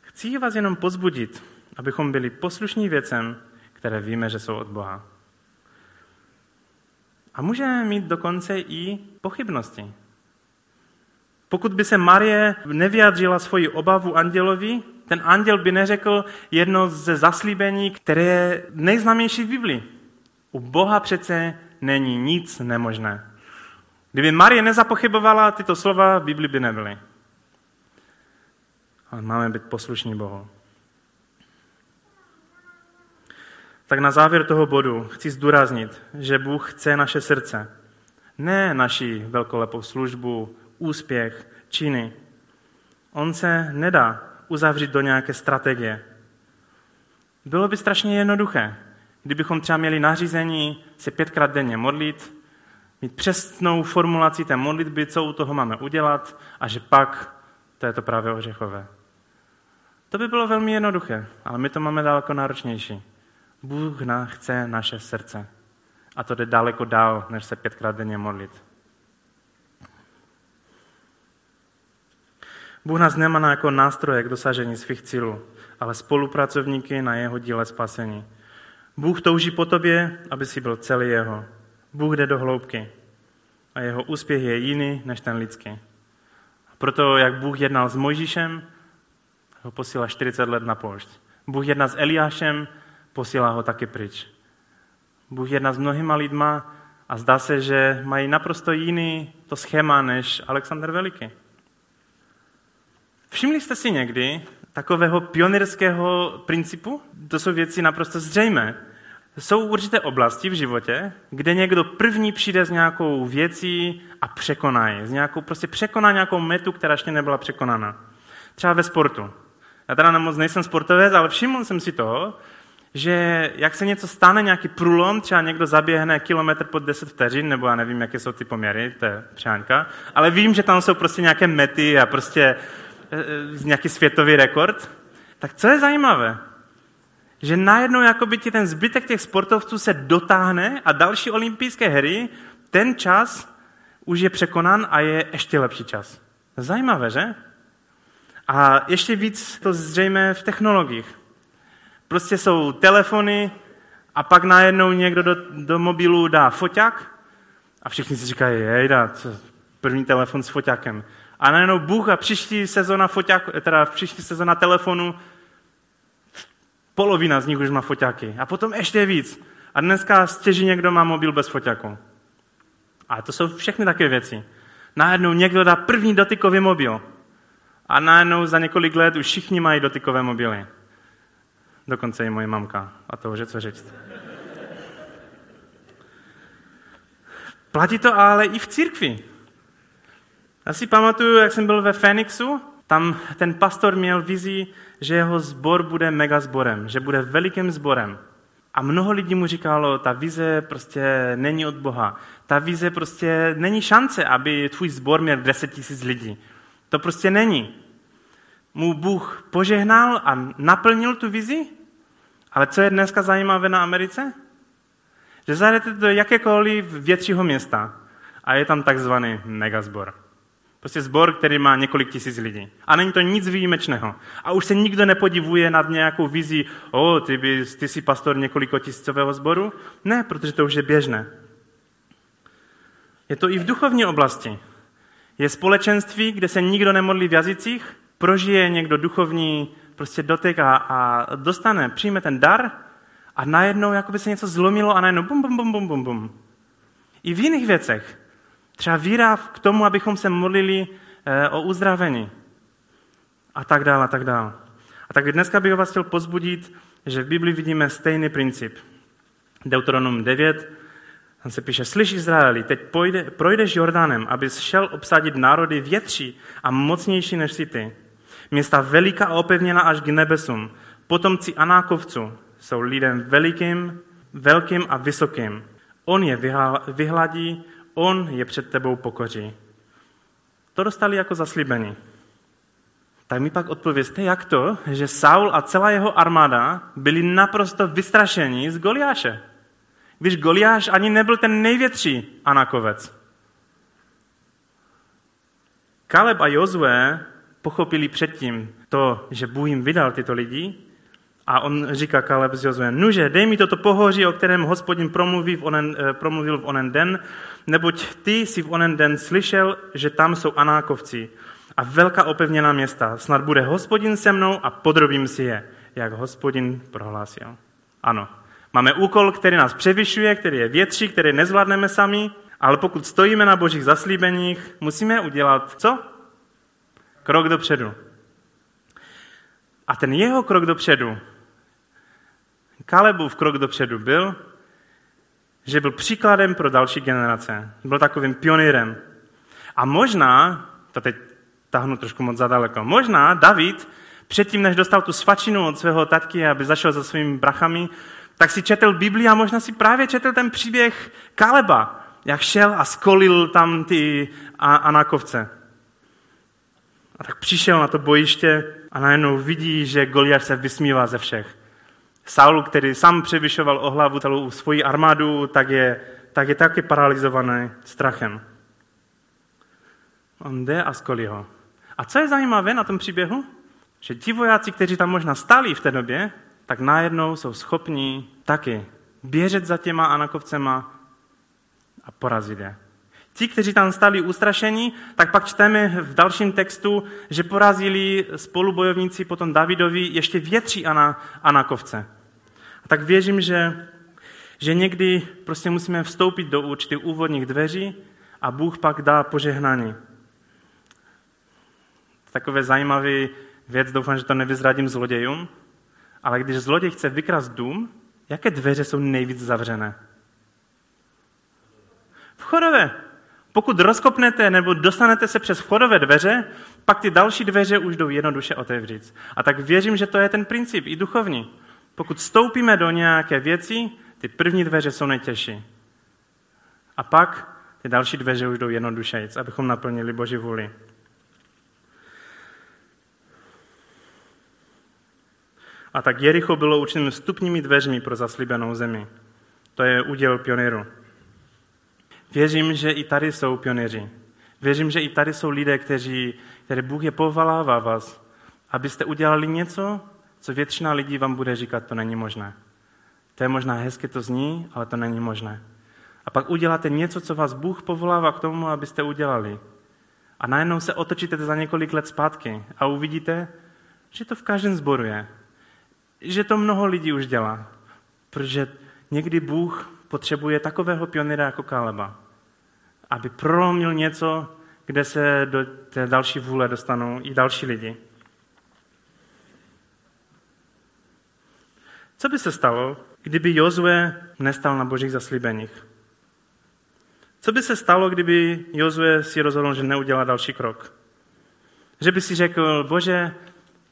Chci vás jenom pozbudit, abychom byli poslušní věcem, které víme, že jsou od Boha. A můžeme mít dokonce i pochybnosti. Pokud by se Marie nevyjadřila svoji obavu andělovi, ten anděl by neřekl jedno ze zaslíbení, které je nejznámější v Biblii. U Boha přece není nic nemožné. Kdyby Marie nezapochybovala tyto slova, v Bibli by nebyly. Ale máme být poslušní Bohu. Tak na závěr toho bodu chci zdůraznit, že Bůh chce naše srdce. Ne naši velkolepou službu, úspěch, činy. On se nedá uzavřít do nějaké strategie. Bylo by strašně jednoduché, kdybychom třeba měli nařízení se pětkrát denně modlit, mít přesnou formulaci té modlitby, co u toho máme udělat a že pak to je to právě ořechové. To by bylo velmi jednoduché, ale my to máme daleko náročnější. Bůh chce naše srdce. A to jde daleko dál, než se pětkrát denně modlit. Bůh nás nemá jako nástroje k dosažení svých cílů, ale spolupracovníky na jeho díle spasení. Bůh touží po tobě, aby si byl celý jeho. Bůh jde do hloubky a jeho úspěch je jiný než ten lidský. Proto, jak Bůh jednal s Mojžíšem, ho posílá 40 let na poušť. Bůh jedná s Eliášem, posílá ho taky pryč. Bůh jedná s mnohýma lidma a zdá se, že mají naprosto jiný to schéma než Alexander Veliký. Všimli jste si někdy takového pionýrského principu? To jsou věci naprosto zřejmé. Jsou určité oblasti v životě, kde někdo první přijde s nějakou věcí a překoná ji. Z nějakou, prostě překoná nějakou metu, která ještě nebyla překonána. Třeba ve sportu. Já teda moc nejsem sportovec, ale všiml jsem si toho, že jak se něco stane, nějaký průlom, třeba někdo zaběhne kilometr pod 10 vteřin, nebo já nevím, jaké jsou ty poměry, to je přánka, ale vím, že tam jsou prostě nějaké mety a prostě e, e, nějaký světový rekord. Tak co je zajímavé? Že najednou jakoby ti ten zbytek těch sportovců se dotáhne a další olympijské hry, ten čas už je překonán a je ještě lepší čas. Zajímavé, že? A ještě víc to zřejmě v technologiích. Prostě jsou telefony a pak najednou někdo do, do mobilu dá foťák a všichni si říkají, jejda, co, první telefon s foťákem. A najednou Bůh a příští sezona foťák, teda příští sezona telefonu, polovina z nich už má foťáky. A potom ještě víc. A dneska stěží někdo má mobil bez foťáku. A to jsou všechny také věci. Najednou někdo dá první dotykový mobil. A najednou za několik let už všichni mají dotykové mobily. Dokonce i moje mamka. A to už je co říct. Platí to ale i v církvi. Já si pamatuju, jak jsem byl ve Fénixu, tam ten pastor měl vizi, že jeho zbor bude mega zborem, že bude velikým zborem. A mnoho lidí mu říkalo, ta vize prostě není od Boha. Ta vize prostě není šance, aby tvůj zbor měl 10 tisíc lidí. To prostě není. Mu Bůh požehnal a naplnil tu vizi ale co je dneska zajímavé na Americe? Že zajdete do jakékoliv většího města a je tam takzvaný megazbor. Prostě zbor, který má několik tisíc lidí. A není to nic výjimečného. A už se nikdo nepodivuje nad nějakou vizí, o, ty, by, ty jsi pastor několiko tisícového sboru. Ne, protože to už je běžné. Je to i v duchovní oblasti. Je společenství, kde se nikdo nemodlí v jazycích, prožije někdo duchovní prostě dotek a, a dostane, přijme ten dar a najednou jakoby se něco zlomilo a najednou bum, bum, bum, bum, bum, bum. I v jiných věcech. Třeba víra k tomu, abychom se modlili eh, o uzdravení. A tak dále, a tak dále. A tak dneska bych vás chtěl pozbudit, že v Biblii vidíme stejný princip. Deuteronom 9, tam se píše, slyš Izraeli, teď pojde, projdeš Jordánem, abys šel obsadit národy větší a mocnější než si ty. Města veliká a opevněná až k nebesům. Potomci Anákovců jsou lidem velikým, velkým a vysokým. On je vyhladí, on je před tebou pokoří. To dostali jako zaslíbení. Tak mi pak odpověste, jak to, že Saul a celá jeho armáda byli naprosto vystrašeni z Goliáše. Když Goliáš ani nebyl ten největší Anakovec. Kaleb a Jozue pochopili předtím to, že Bůh jim vydal tyto lidi a on říká Kaleb z Jozue, nuže, dej mi toto pohoří, o kterém hospodin promluví v onen, eh, promluvil v onen den, neboť ty si v onen den slyšel, že tam jsou Anákovci a velká opevněná města. Snad bude hospodin se mnou a podrobím si je, jak hospodin prohlásil. Ano, máme úkol, který nás převyšuje, který je větší, který nezvládneme sami, ale pokud stojíme na božích zaslíbeních, musíme udělat co? Krok dopředu. A ten jeho krok dopředu, Kalebův krok dopředu byl, že byl příkladem pro další generace. Byl takovým pionýrem. A možná, to teď tahnu trošku moc zadaleko, možná David předtím, než dostal tu svačinu od svého tatky, aby zašel za svými brachami, tak si četl Bibli a možná si právě četl ten příběh Kaleba, jak šel a skolil tam ty Anákovce. A tak přišel na to bojiště a najednou vidí, že Goliáš se vysmívá ze všech. Saul, který sám převyšoval o hlavu celou svoji armádu, tak je, tak je taky paralizovaný strachem. On jde a skolí ho. A co je zajímavé na tom příběhu? Že ti vojáci, kteří tam možná stáli v té době, tak najednou jsou schopní taky běžet za těma anakovcema a porazit je. Ti, kteří tam stali ustrašení, tak pak čteme v dalším textu, že porazili spolubojovníci potom Davidovi ještě větší anakovce. A tak věřím, že, že někdy prostě musíme vstoupit do určitých úvodních dveří a Bůh pak dá požehnání. Takové zajímavý věc, doufám, že to nevyzradím zlodějům, ale když zloděj chce vykrast dům, jaké dveře jsou nejvíc zavřené? Vchodové. Pokud rozkopnete nebo dostanete se přes vchodové dveře, pak ty další dveře už jdou jednoduše otevřít. A tak věřím, že to je ten princip i duchovní. Pokud stoupíme do nějaké věci, ty první dveře jsou nejtěžší. A pak ty další dveře už jdou jednodušejíc, abychom naplnili Boží vůli. A tak Jericho bylo určeným vstupními dveřmi pro zaslíbenou zemi. To je úděl pionýru. Věřím, že i tady jsou pionýři. Věřím, že i tady jsou lidé, kteří, které Bůh je povolává vás, abyste udělali něco, co většina lidí vám bude říkat, to není možné. To je možná hezky to zní, ale to není možné. A pak uděláte něco, co vás Bůh povolává k tomu, abyste udělali. A najednou se otočíte za několik let zpátky a uvidíte, že to v každém zboru je. Že to mnoho lidí už dělá. Protože někdy Bůh potřebuje takového pionýra jako Kaleba, aby prolomil něco, kde se do té další vůle dostanou i další lidi. Co by se stalo, kdyby Jozue nestal na božích zaslíbeních? Co by se stalo, kdyby Jozue si rozhodl, že neudělá další krok? Že by si řekl, bože,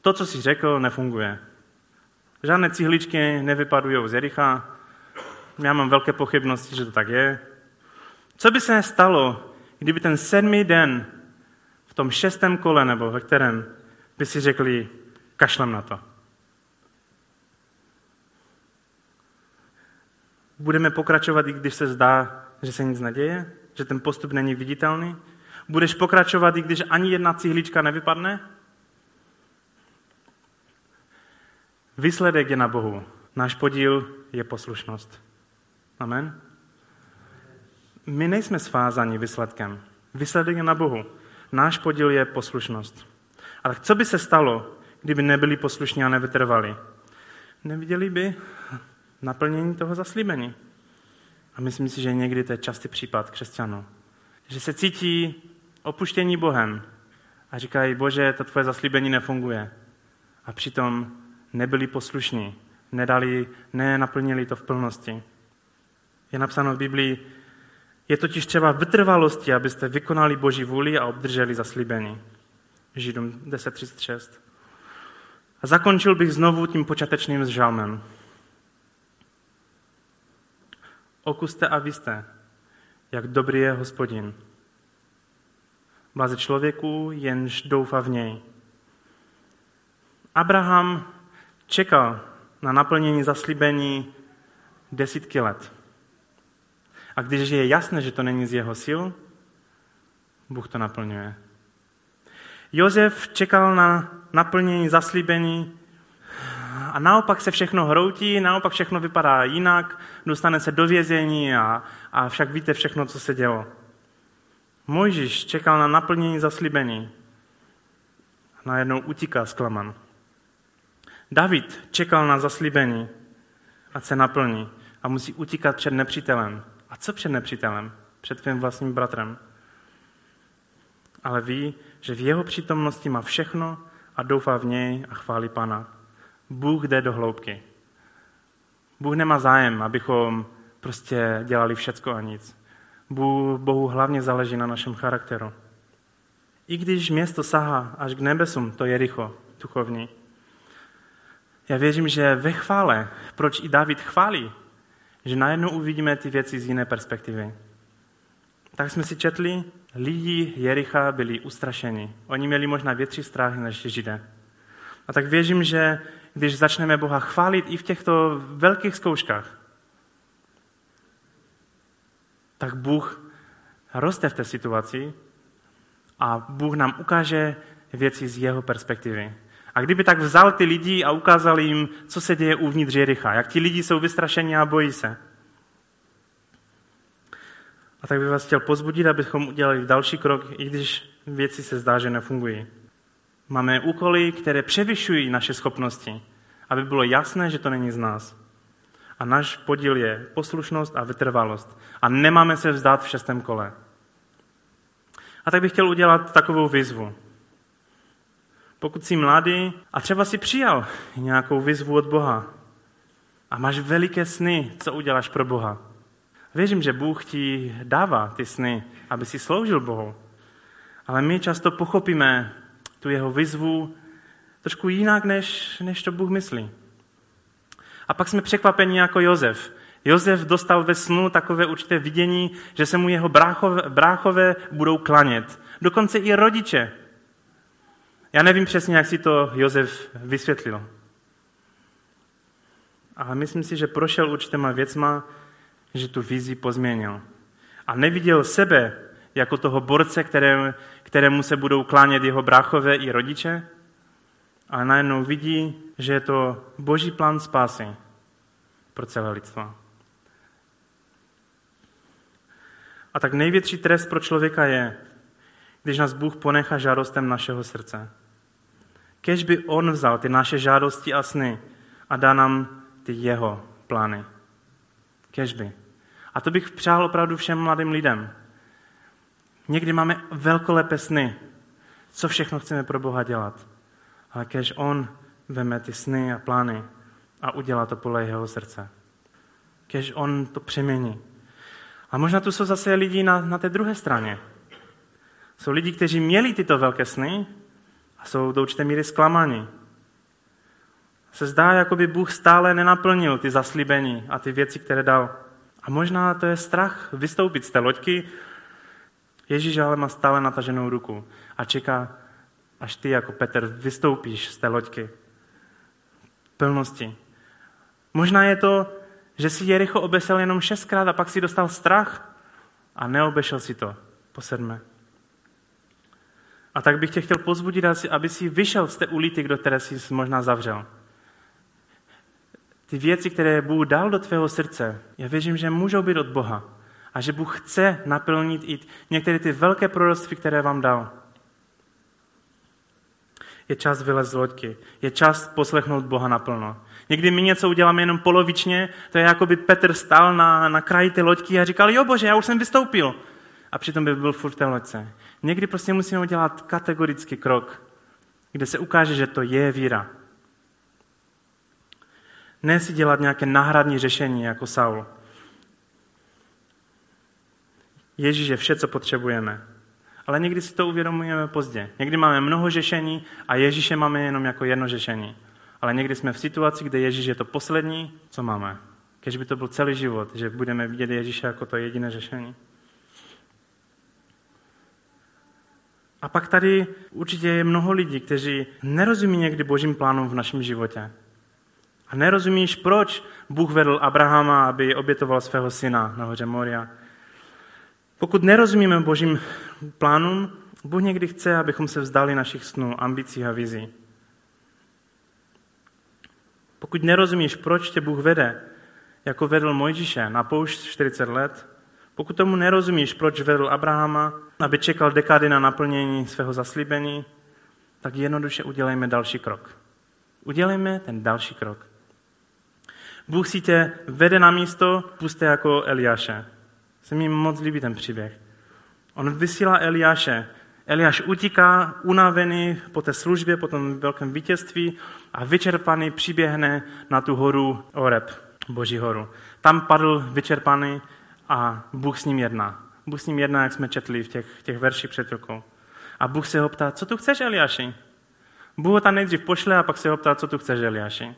to, co si řekl, nefunguje. Žádné cihličky nevypadují z Jericha, já mám velké pochybnosti, že to tak je. Co by se stalo, kdyby ten sedmý den v tom šestém kole, nebo ve kterém by si řekli, kašlem na to. Budeme pokračovat, i když se zdá, že se nic neděje? že ten postup není viditelný? Budeš pokračovat, i když ani jedna cihlička nevypadne? Výsledek je na Bohu. Náš podíl je poslušnost. Amen. My nejsme svázáni výsledkem. Výsledek je na Bohu. Náš podíl je poslušnost. Ale co by se stalo, kdyby nebyli poslušní a nevytrvali? Neviděli by naplnění toho zaslíbení. A myslím si, že někdy to je častý případ křesťanů. Že se cítí opuštění Bohem a říkají, bože, to tvoje zaslíbení nefunguje. A přitom nebyli poslušní, nedali, nenaplnili to v plnosti. Je napsáno v Biblii, je totiž třeba vytrvalosti, abyste vykonali Boží vůli a obdrželi zaslíbení. Židům 10.36. A zakončil bych znovu tím počátečným žalmem. Okuste a víste, jak dobrý je hospodin. Bláze člověku, jenž doufá v něj. Abraham čekal na naplnění zaslíbení desítky let. A když je jasné, že to není z jeho sil, Bůh to naplňuje. Josef čekal na naplnění zaslíbení a naopak se všechno hroutí, naopak všechno vypadá jinak, dostane se do vězení a, a však víte všechno, co se dělo. Mojžíš čekal na naplnění zaslíbení a najednou utíká zklaman. David čekal na zaslíbení a se naplní a musí utíkat před nepřítelem. A co před nepřítelem? Před tvým vlastním bratrem. Ale ví, že v jeho přítomnosti má všechno a doufá v něj a chválí Pana. Bůh jde do hloubky. Bůh nemá zájem, abychom prostě dělali všecko a nic. Bůh, Bohu hlavně záleží na našem charakteru. I když město sahá až k nebesům, to je rycho, duchovní. Já věřím, že ve chvále, proč i David chválí, že najednou uvidíme ty věci z jiné perspektivy. Tak jsme si četli, lidi Jericha byli ustrašeni. Oni měli možná větší strach než Židé. A tak věřím, že když začneme Boha chválit i v těchto velkých zkouškách, tak Bůh roste v té situaci a Bůh nám ukáže věci z jeho perspektivy. A kdyby tak vzal ty lidi a ukázal jim, co se děje uvnitř Jericha, jak ti lidi jsou vystrašeni a bojí se. A tak bych vás chtěl pozbudit, abychom udělali další krok, i když věci se zdá, že nefungují. Máme úkoly, které převyšují naše schopnosti, aby bylo jasné, že to není z nás. A náš podíl je poslušnost a vytrvalost. A nemáme se vzdát v šestém kole. A tak bych chtěl udělat takovou výzvu. Pokud jsi mladý a třeba si přijal nějakou výzvu od Boha a máš veliké sny, co uděláš pro Boha. Věřím, že Bůh ti dává ty sny, aby si sloužil Bohu. Ale my často pochopíme tu jeho výzvu trošku jinak, než, než to Bůh myslí. A pak jsme překvapeni jako Jozef. Jozef dostal ve snu takové určité vidění, že se mu jeho bráchové, bráchové budou klanět. Dokonce i rodiče. Já nevím přesně, jak si to Jozef vysvětlil. Ale myslím si, že prošel určitýma věcma, že tu vizi pozměnil. A neviděl sebe jako toho borce, kterém, kterému se budou klánět jeho bráchové i rodiče, ale najednou vidí, že je to boží plán spásy pro celé lidstvo. A tak největší trest pro člověka je, když nás Bůh ponechá žádostem našeho srdce. Kež by On vzal ty naše žádosti a sny a dá nám ty jeho plány. Kež by. A to bych přál opravdu všem mladým lidem. Někdy máme velkolepé sny, co všechno chceme pro Boha dělat. Ale kež On veme ty sny a plány a udělá to podle jeho srdce. Kež On to přemění. A možná tu jsou zase lidi na, na té druhé straně. Jsou lidi, kteří měli tyto velké sny a jsou do určité míry zklamáni. Se zdá, jako by Bůh stále nenaplnil ty zaslíbení a ty věci, které dal. A možná to je strach vystoupit z té loďky. Ježíš ale má stále nataženou ruku a čeká, až ty jako Petr vystoupíš z té loďky. Plnosti. Možná je to, že si Jericho obesel jenom šestkrát a pak si dostal strach a neobešel si to po sedmé. A tak bych tě chtěl pozbudit, aby si vyšel z té ulity, do které jsi možná zavřel. Ty věci, které Bůh dal do tvého srdce, já věřím, že můžou být od Boha. A že Bůh chce naplnit i některé ty velké proroctví, které vám dal. Je čas vylez z loďky. Je čas poslechnout Boha naplno. Někdy my něco uděláme jenom polovičně, to je jako by Petr stál na, na kraji té loďky a říkal, jo bože, já už jsem vystoupil. A přitom by byl furt v té loďce. Někdy prostě musíme udělat kategorický krok, kde se ukáže, že to je víra. Ne si dělat nějaké náhradní řešení jako Saul. Ježíš je vše, co potřebujeme. Ale někdy si to uvědomujeme pozdě. Někdy máme mnoho řešení a Ježíše máme jenom jako jedno řešení. Ale někdy jsme v situaci, kde Ježíš je to poslední, co máme. Když by to byl celý život, že budeme vidět Ježíše jako to jediné řešení. A pak tady určitě je mnoho lidí, kteří nerozumí někdy božím plánům v našem životě. A nerozumíš, proč Bůh vedl Abrahama, aby obětoval svého syna na hoře Moria. Pokud nerozumíme božím plánům, Bůh někdy chce, abychom se vzdali našich snů, ambicí a vizí. Pokud nerozumíš, proč tě Bůh vede, jako vedl Mojžíše na poušť 40 let, pokud tomu nerozumíš, proč vedl Abrahama, aby čekal dekády na naplnění svého zaslíbení, tak jednoduše udělejme další krok. Udělejme ten další krok. Bůh si tě vede na místo, puste jako Eliáše. Se mi moc líbí ten příběh. On vysílá Eliáše. Eliáš utíká, unavený po té službě, po tom velkém vítězství a vyčerpaný přiběhne na tu horu Oreb, Boží horu. Tam padl vyčerpaný a Bůh s ním jedná. Bůh s ním jedná, jak jsme četli v těch, těch verších před rokou. A Bůh se ho ptá, co tu chceš, Eliáši? Bůh ho tam nejdřív pošle a pak se ho ptá, co tu chceš, Eliáši.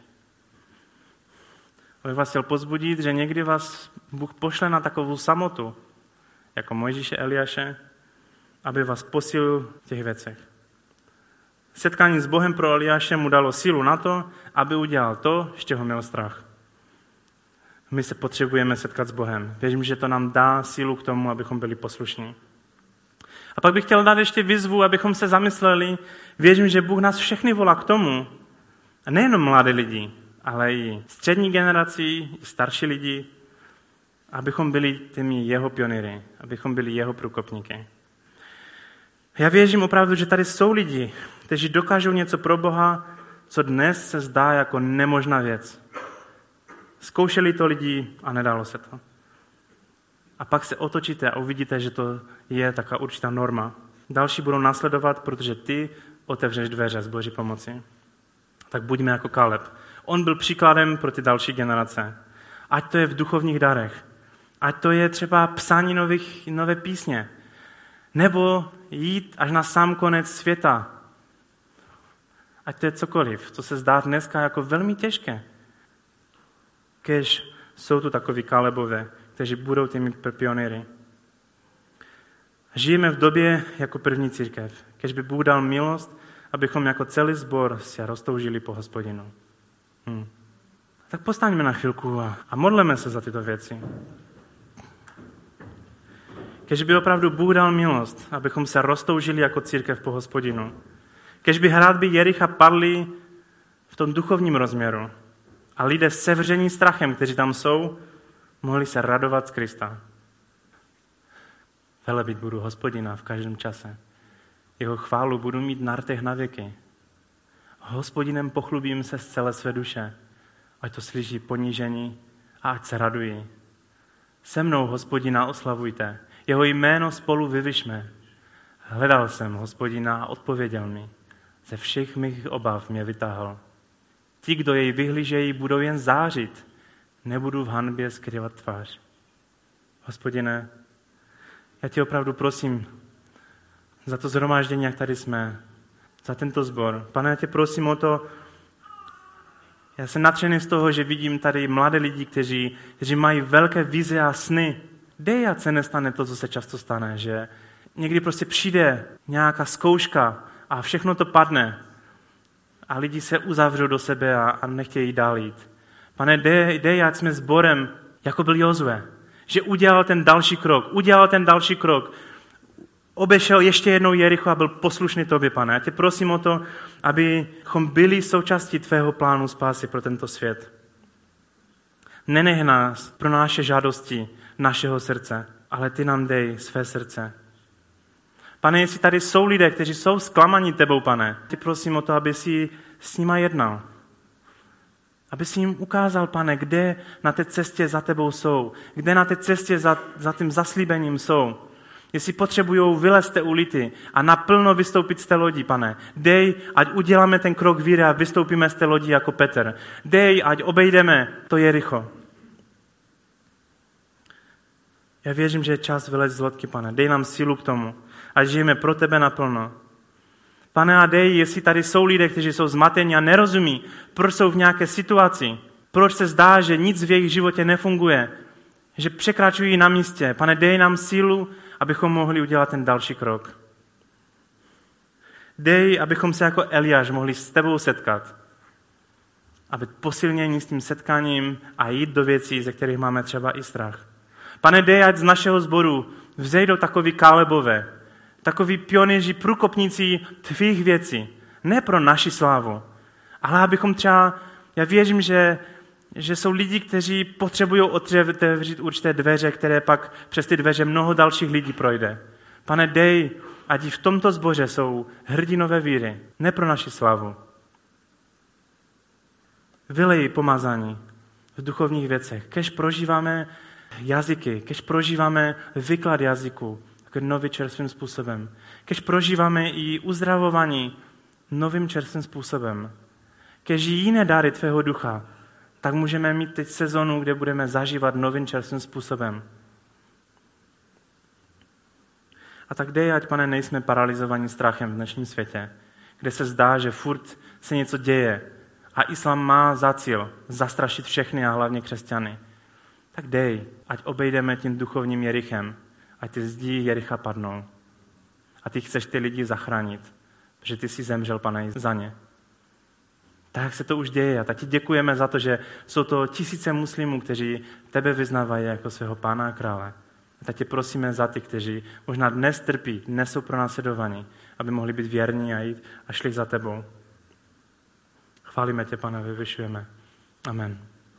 Abych vás chtěl pozbudit, že někdy vás Bůh pošle na takovou samotu, jako Mojžíše Eliáše, aby vás posilil v těch věcech. Setkání s Bohem pro Eliáše mu dalo sílu na to, aby udělal to, z čeho měl strach. My se potřebujeme setkat s Bohem. Věřím, že to nám dá sílu k tomu, abychom byli poslušní. A pak bych chtěl dát ještě výzvu, abychom se zamysleli. Věřím, že Bůh nás všechny volá k tomu, a nejenom mladé lidi, ale i střední generaci, i starší lidi, abychom byli těmi jeho pionýry, abychom byli jeho průkopníky. Já věřím opravdu, že tady jsou lidi, kteří dokážou něco pro Boha, co dnes se zdá jako nemožná věc. Zkoušeli to lidi a nedalo se to. A pak se otočíte a uvidíte, že to je taková určitá norma. Další budou následovat, protože ty otevřeš dveře z Boží pomoci. Tak buďme jako Kaleb. On byl příkladem pro ty další generace. Ať to je v duchovních darech. Ať to je třeba psání nových, nové písně. Nebo jít až na sám konec světa. Ať to je cokoliv, co se zdá dneska jako velmi těžké. Kež jsou tu takoví Kalebové, kteří budou těmi pionýry. Žijeme v době jako první církev. Kež by Bůh dal milost, abychom jako celý sbor se roztoužili po hospodinu. Hmm. Tak postaňme na chvilku a, a modleme se za tyto věci. Kež by opravdu Bůh dal milost, abychom se roztoužili jako církev po hospodinu. Kež by hradby Jericha padly v tom duchovním rozměru, a lidé sevření strachem, kteří tam jsou, mohli se radovat z Krista. Velebit budu hospodina v každém čase. Jeho chválu budu mít na rtech na věky. Hospodinem pochlubím se z celé své duše, ať to slyší ponížení a ať se radují. Se mnou hospodina oslavujte, jeho jméno spolu vyvyšme. Hledal jsem hospodina a odpověděl mi. Ze všech mých obav mě vytáhl. Ti, kdo jej vyhlížejí, budou jen zářit. Nebudu v hanbě skrývat tvář. Hospodine, já tě opravdu prosím za to zhromáždění, jak tady jsme, za tento sbor. Pane, já tě prosím o to, já jsem nadšený z toho, že vidím tady mladé lidi, kteří, kteří mají velké vize a sny. Dej, ať se nestane to, co se často stane, že někdy prostě přijde nějaká zkouška a všechno to padne a lidi se uzavřou do sebe a, a nechtějí dál jít. Pane, dej, dej, ať jsme sborem, jako byl Jozue. Že udělal ten další krok, udělal ten další krok, obešel ještě jednou Jericho a byl poslušný tobě, pane. Já tě prosím o to, abychom byli součástí tvého plánu spásy pro tento svět. Nenech nás pro naše žádosti našeho srdce, ale ty nám dej své srdce. Pane, jestli tady jsou lidé, kteří jsou zklamaní tebou, pane, ty prosím o to, aby si s nima jednal. Aby si jim ukázal, pane, kde na té cestě za tebou jsou, kde na té cestě za, za tím zaslíbením jsou. Jestli potřebují vylézt té ulity a naplno vystoupit z té lodi, pane, dej, ať uděláme ten krok víry a vystoupíme z té lodi jako Petr. Dej, ať obejdeme to Jericho. Já věřím, že je čas vylézt z lodky, pane. Dej nám sílu k tomu a žijeme pro tebe naplno. Pane a dej, jestli tady jsou lidé, kteří jsou zmatení a nerozumí, proč jsou v nějaké situaci, proč se zdá, že nic v jejich životě nefunguje, že překračují na místě. Pane, dej nám sílu, abychom mohli udělat ten další krok. Dej, abychom se jako Eliáš mohli s tebou setkat. Aby posilnění s tím setkáním a jít do věcí, ze kterých máme třeba i strach. Pane, dej, ať z našeho sboru vzejdou takový kálebové, takový pioněři, průkopníci tvých věcí. Ne pro naši slávu, ale abychom třeba, já věřím, že, že jsou lidi, kteří potřebují otevřít určité dveře, které pak přes ty dveře mnoho dalších lidí projde. Pane, dej, ať v tomto zboře jsou hrdinové víry, ne pro naši slávu. Vylej pomazání v duchovních věcech. Kež prožíváme jazyky, kež prožíváme vyklad jazyku, jako nový čerstvým způsobem. Kež prožíváme i uzdravování novým čerstvým způsobem. Kež jiné dary tvého ducha, tak můžeme mít teď sezonu, kde budeme zažívat novým čerstvým způsobem. A tak dej, ať, pane, nejsme paralizovaní strachem v dnešním světě, kde se zdá, že furt se něco děje a islám má za cíl zastrašit všechny a hlavně křesťany. Tak dej, ať obejdeme tím duchovním jerichem, a ty zdi Jericha padnou. A ty chceš ty lidi zachránit, protože ty jsi zemřel, pane, za ně. Tak se to už děje a tak ti děkujeme za to, že jsou to tisíce muslimů, kteří tebe vyznávají jako svého pána a krále. A tak tě prosíme za ty, kteří možná dnes trpí, dnes jsou pronásledovaní, aby mohli být věrní a jít a šli za tebou. Chválíme tě, pane, vyvyšujeme. Amen.